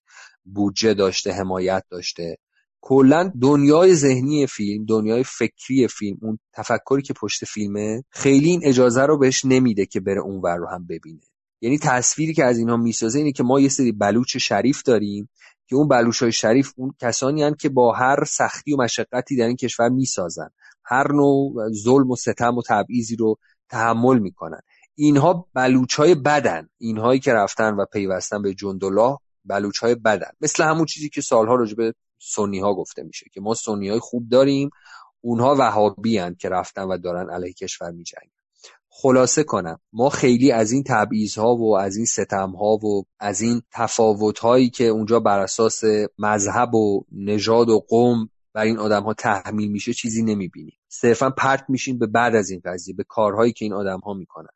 بودجه داشته حمایت داشته. کلا دنیای ذهنی فیلم دنیای فکری فیلم اون تفکری که پشت فیلمه خیلی این اجازه رو بهش نمیده که بره اونور رو هم ببینه. یعنی تصویری که از اینها می‌سازه اینه که ما یه سری بلوچ شریف داریم که اون بلوش های شریف اون کسانی هن که با هر سختی و مشقتی در این کشور می‌سازن. هر نوع ظلم و ستم و تبعیضی رو تحمل می‌کنن. اینها بلوچ های بدن. اینهایی که رفتن و پیوستن به جندالله بلوچ های بدن. مثل همون چیزی که سالها راجع به سنی ها گفته میشه که ما سنی های خوب داریم. اونها وهابی که رفتن و دارن علیه کشور میجنگن. خلاصه کنم. ما خیلی از این ها و از این ها و از این هایی که اونجا بر اساس مذهب و نژاد و قوم بر این آدم ها تحمیل میشه چیزی نمی‌بینیم. صرفا پرت میشین به بعد از این قضیه به کارهایی که این آدم ها می‌کنن.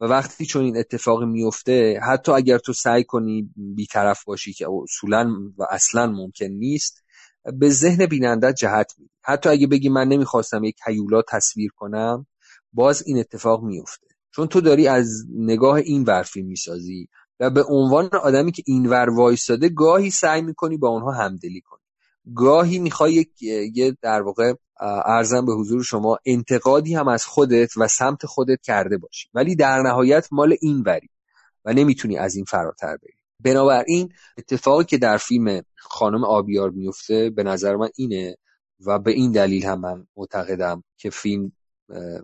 و وقتی چون این اتفاقی میفته حتی اگر تو سعی کنی بیطرف باشی که اصولا و اصلا ممکن نیست به ذهن بیننده جهت میدی. حتی اگه بگی من نمی‌خواستم یک هیولا تصویر کنم باز این اتفاق میفته چون تو داری از نگاه این ور می‌سازی و به عنوان آدمی که این ور وایستاده گاهی سعی می‌کنی با اونها همدلی کنی. گاهی می‌خوای یه در واقع ارزم به حضور شما انتقادی هم از خودت و سمت خودت کرده باشی. ولی در نهایت مال این وری و نمی‌تونی از این فراتر بری. بنابراین اتفاقی که در فیلم خانم آبیار میفته به نظر من اینه و به این دلیل هم من معتقدم که فیلم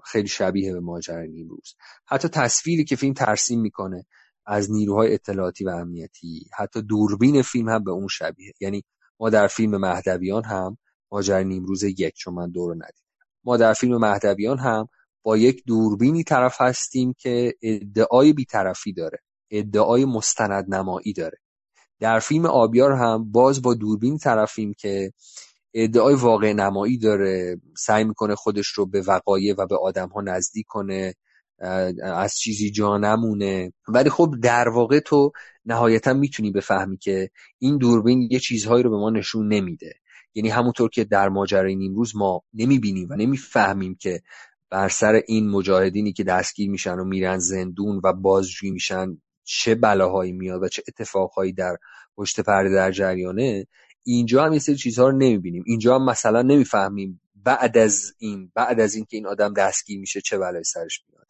خیلی شبیه به ماجرای نیمروز. حتی تصویری که فیلم ترسیم می‌کنه از نیروهای اطلاعاتی و امنیتی حتی دوربین فیلم هم به اون شبیه. یعنی ما در فیلم مهدویان هم ماجرای نیمروز یک چون من دور ندیدم. ما در فیلم مهدویان هم با یک دوربینی طرف هستیم که ادعای بیطرفی داره. ادعای مستند نمایی داره. در فیلم آبیار هم باز با دوربین طرفیم که ادعای واقع نمایی داره سعی می‌کنه خودش رو به وقایع و به آدم ها نزدیک کنه از چیزی جا نمونه. ولی خب در واقع تو نهایتا می‌تونی بفهمی که این دوربین یه چیزهایی رو به ما نشون نمیده. یعنی همونطور که در ماجرای نیمروز ما نمی‌بینیم و نمی‌فهمیم که بر سر این مجاهدینی که دستگیر میشن و میرن زندون و بازجویی میشن چه بلاهایی میاد و چه اتفاقهایی در پشت پرده در جریانه اینجا هم یه سری چیزها رو نمی‌بینیم. اینجا هم مثلا نمی‌فهمیم بعد از این بعد از اینکه این آدم دستگیر میشه چه بلای سرش میاد.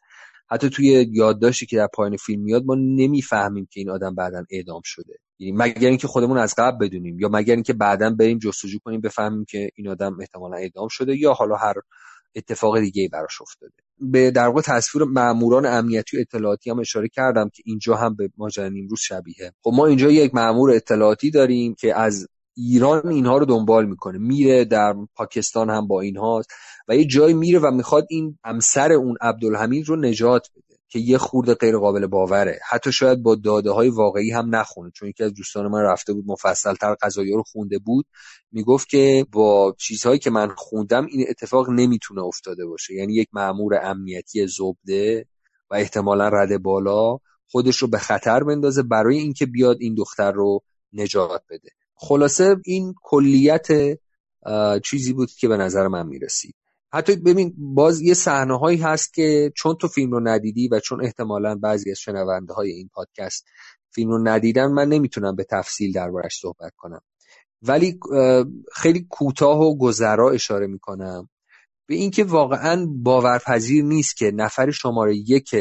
حتی توی یادداشتی که در پایان فیلم میاد ما نمی‌فهمیم که این آدم بعدا اعدام شده. یعنی مگر اینکه خودمون از قبل بدونیم یا مگر اینکه بعدا بریم جستجو کنیم بفهمیم که این آدم احتمالا اعدام شده یا حالا هر اتفاق دیگه براش افتاده. به در واقع تصویر ماموران امنیتی و اطلاعاتی هم اشاره کردم که اینجا هم به ماجرا نیمروز شبیه. خب ما اینجا یک مامور اطلاعاتی داریم که از ایران اینها رو دنبال می‌کنه. میره در پاکستان هم با اینهاست و یه جایی میره و می‌خواد این همسر اون عبدالحمید رو نجات بده که یه خورده غیر قابل باوره. حتی شاید با داده های واقعی هم نخونه. چون یکی از دوستان من رفته بود مفصل تر قضایی رو خونده بود. می‌گفت که با چیزهایی که من خوندم این اتفاق نمی‌تونه افتاده باشه. یعنی یک مأمور امنیتی زبده و احتمالا رده بالا خودش رو به خطر بندازه برای اینکه بیاد این دختر رو نجات بده. خلاصه این کلیت چیزی بود که به نظر من می‌رسید. حتی ببین باز یه صحنه هایی هست که چون تو فیلم رو ندیدی و چون احتمالا بعضی از شنونده های این پادکست فیلم رو ندیدن من نمی‌تونم به تفصیل دربارش صحبت کنم. ولی خیلی کوتاه و گذرا اشاره می‌کنم به اینکه واقعا باورپذیر نیست که نفر شماره یک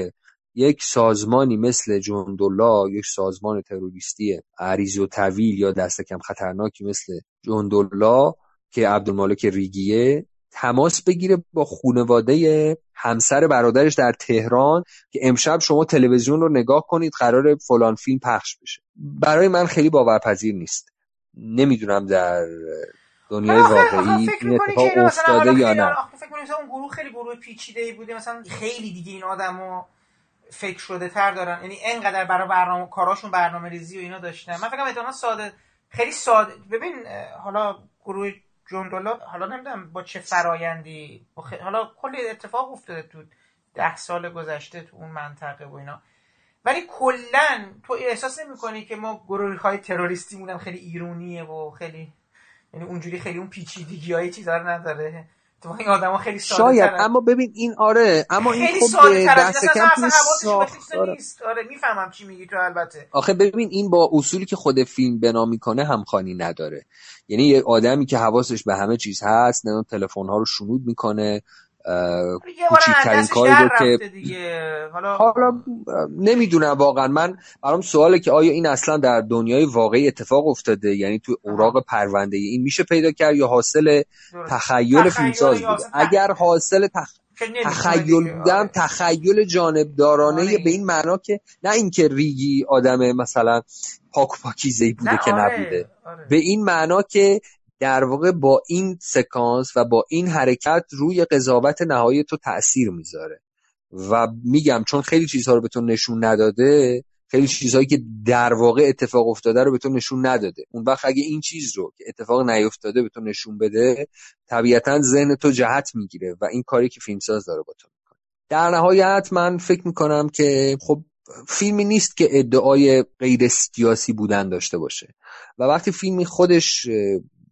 یک سازمانی مثل جندولا یک سازمان تروریستی عریض و طویل یا دست کم خطرناکی مثل جندولا که عبدالمالک ریگیه تماس بگیره با خونواده همسر برادرش در تهران که امشب شما تلویزیون رو نگاه کنید قرار فلان فیلم پخش بشه. برای من خیلی باورپذیر نیست. نمی‌دونم در دنیای واقعی این اتفاق افتاده یا نه؟ فکر اون گروه خیلی گروه پیچیده ای بوده مثلا خیلی دیگه این آدمو فکر شده تر دارن. یعنی انقدر برای برنامه کاراشون برنامه ریزی و اینا داشتن. من فکر کنم ساده خیلی ساده. ببین حالا گروه جندولا حالا نمی‌دونم با چه فرایندی. حالا کلی اتفاق افتاده تو ده سال گذشته تو اون منطقه و اینا. ولی کلا تو احساس نمی‌کنی که ما گروه های تروریستی مونم خیلی ایرونیه و خیلی یعنی اونجوری خیلی اون پیچیدگی های چیزا رو نداره؟ تو این آدما خیلی ساده شاید اما ببین این آره اما این خب دست کم تو نیست. آره می‌فهمم چی میگی تو البته. آخه ببین این با اصولی که خود فیلم بنا می‌کنه همخوانی نداره. یعنی یه آدمی که حواسش به همه چیز هست نه تلفن ها رو شنود می‌کنه کوچکترین کاری رو که حالا, حالا نمی‌دونم واقعا. من برام سواله که آیا این اصلا در دنیای واقعی اتفاق افتاده؟ یعنی تو اوراق پرونده این میشه پیدا کرد یا حاصل تخیل فیلمساز بوده؟ اگر حاصل تخ... تخیل بودم تخیل جانبدارانه آره. به این معنا که نه اینکه ریگی آدم مثلا پاک پاکیزه بوده که آره. نبوده. آره. به این معنا که در واقع با این سکانس و با این حرکت روی قضاوت نهایی تو تاثیر می‌ذاره. و میگم چون خیلی چیزها رو به تو نشون نداده خیلی چیزهایی که در واقع اتفاق افتاده رو به تو نشون نداده. اون وقت اگه این چیز رو که اتفاق نیفتاده به تو نشون بده طبیعتا ذهن تو جهت می‌گیره و این کاری که فیلمساز داره با تو می‌کنه. در نهایت من فکر می‌کنم که خب فیلمی نیست که ادعای غیر سیاسی بودن داشته باشه. و وقتی فیلمی خودش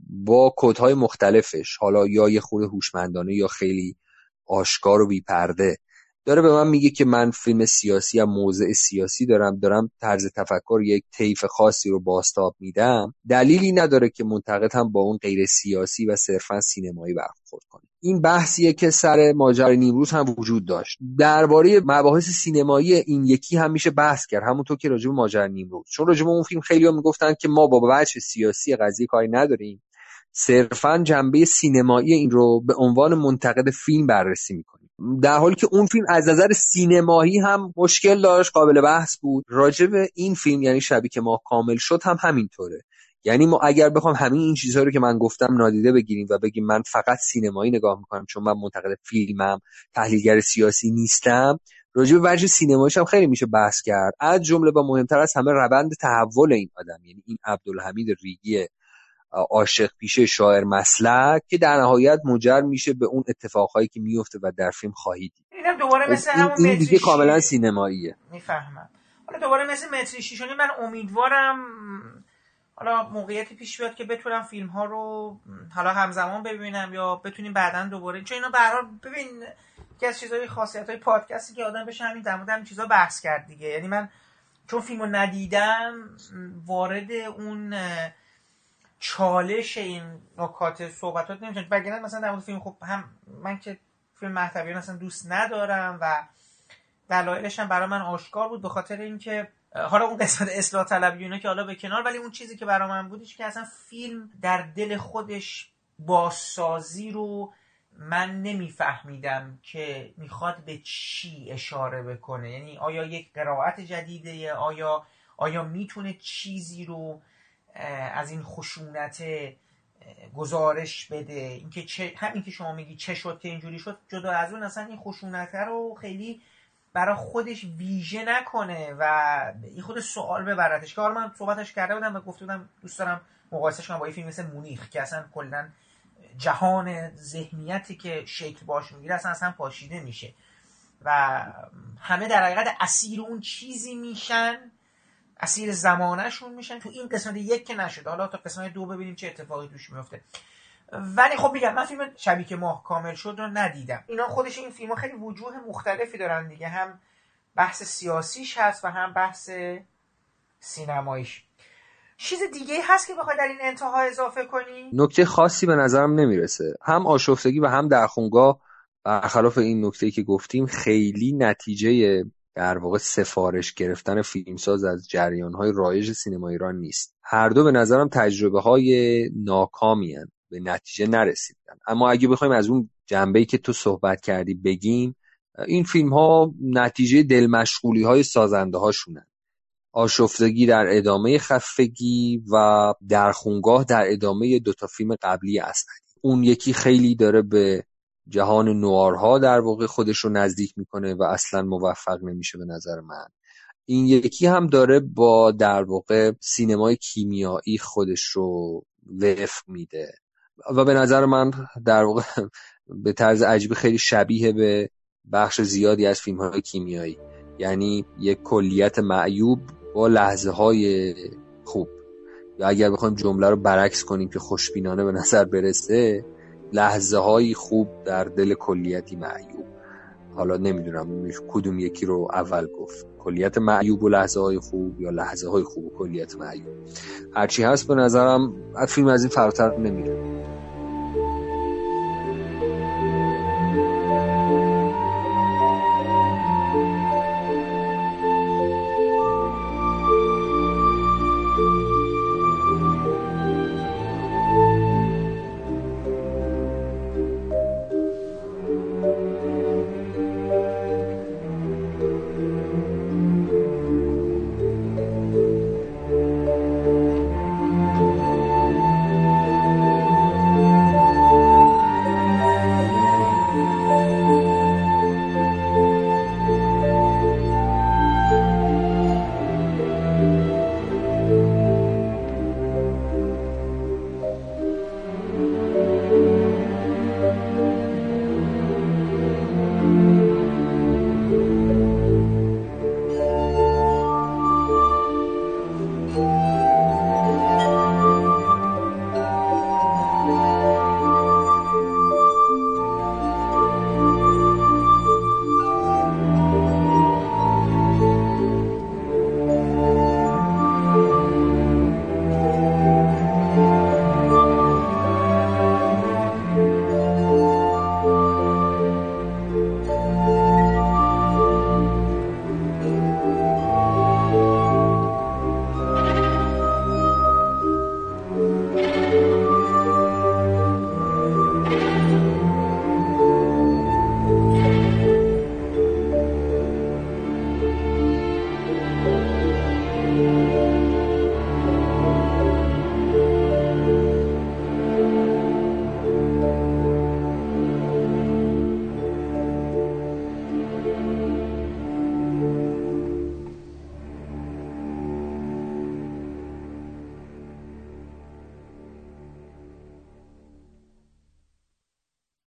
با کودهای مختلفش حالا یا یه خود هوشمندانه یا خیلی آشکار و بیپرده داره به من میگه که من فیلم سیاسی یا موضع سیاسی دارم دارم طرز تفکر یک طیف خاصی رو باستاب میدم. دلیلی نداره که منتقد هم با اون غیر سیاسی و صرفا سینمایی برخورد کنه این بحثیه که سر ماجرای نیمروز هم وجود داشت. درباره مباحث سینمایی این یکی هم میشه بحث کرد. همونطور که راجب ماجرای نیمروز. چون راجب اون فیلم خیلی می‌گفتن که ما با بچه سیاسی قضیه کاری نداریم. صرفا جنبه سینمایی این رو به عنوان منتقد فیلم بررسی می‌کنیم. در حالی که اون فیلم از نظر سینمایی هم مشکل داشت قابل بحث بود. راجع به این فیلم یعنی شبی که ما کامل شد هم همینطوره. یعنی ما اگر بخوام همین این چیزها رو که من گفتم نادیده بگیریم و بگیم من فقط سینمایی نگاه می‌کنم چون من منتقد فیلمم تحلیلگر سیاسی نیستم راجع به وجه سینماییش هم خیلی میشه بحث کرد. از جمله با مهمتر از همه روند تحول این آدم یعنی این عبدالحمید ریگی عاشق پیشه شاعر مسلک که در نهایت منجر میشه به اون اتفاقهایی که میفته و در فیلم خواهید اینم دوباره مثل این, همون این دیگه کاملا سینماییه. می‌فهمم. حالا دوباره مثل متری شیشونی من امیدوارم حالا موقعیتی پیش بیاد که بتونم فیلم ها رو حالا همزمان ببینم یا بتونیم بعدا دوباره چون اینا به ببین که از چیزای خاصیت های پادکستی که آدم بشه همین در مورد چیزا بحث کرد دیگه. یعنی من چون فیلمو ندیدم وارد اون چالش این نکات صحبتات نمیشن بگیرن مثلا در مورد فیلم خب هم من که فیلم محتوی اصلا دوست ندارم و دلایلش هم برای من آشکار بود به خاطر اینکه حالا اون قسمت اصلاح طلبی اینا که حالا به کنار ولی اون چیزی که برای من بودش که اصلا فیلم در دل خودش بازسازی رو من نمیفهمیدم که می‌خواد به چی اشاره بکنه. یعنی آیا یک قرائت جدیده؟ آیا آیا می‌تونه چیزی رو از این خشونت گزارش بده. اینکه چه همین که شما میگی چه شد که اینجوری شد جدا از اون اصلا این خشونت رو خیلی برای خودش ویژه نکنه و این خود سوال ببردش که من صحبتش کرده بودم و گفته بودم دوست دارم مقایسش کنم با یه فیلم مثل مونیخ که اصلا کلا جهان ذهنیتی که شکل باش می‌گیره اصلا اصلا پاشیده میشه. و همه در حقیقت اسیر اون چیزی میشن اسیر زمانهشون میشن تو این قسمت یک که نشده حالا تا قسمت دو ببینیم چه اتفاقی توش میفته. ولی خب میگم من فیلم شبی که ماه کامل شد رو ندیدم. اینا خودش این فیلم خیلی وجوه مختلفی دارن دیگه. هم بحث سیاسیش هست و هم بحث سینماییش. چیز دیگه هست که بخوای در این انتها اضافه کنی؟ نکته خاصی به نظرم نمی‌رسه. هم آشفتگی و هم در خونگاه برخلاف این نکته که گفتیم خیلی نتیجه در واقع سفارش گرفتن فیلمساز از جریان های رایج سینما ایران نیست. هر دو به نظرم تجربه های ناکامی هن. به نتیجه نرسیدن. اما اگه بخوایم از اون جنبه که تو صحبت کردی بگیم این فیلم ها نتیجه دلمشغولی های سازنده هاشونن آشفتگی در ادامه خفگی و در خونگاه در ادامه دوتا فیلم قبلی اسدی اون یکی خیلی داره به جهان نوارها در واقع خودش رو نزدیک می‌کنه و اصلا موفق نمیشه به نظر من. این یکی هم داره با در واقع سینمای کیمیایی خودش رو وفق میده. و به نظر من در واقع *laughs* به طرز عجیبی خیلی شبیه به بخش زیادی از فیلم های کیمیایی. یعنی یک کلیت معیوب با لحظه های خوب. یا اگر بخوایم جمله رو برعکس کنیم که خوشبینانه به نظر برسه لحظه های خوب در دل کلیتی معیوب. حالا نمی‌دونم کدوم یکی رو اول گفت. کلیت معیوب و لحظه های خوب یا لحظه های خوب و کلیت معیوب. هرچی هست به نظرم فیلم از این فراتر نمیره.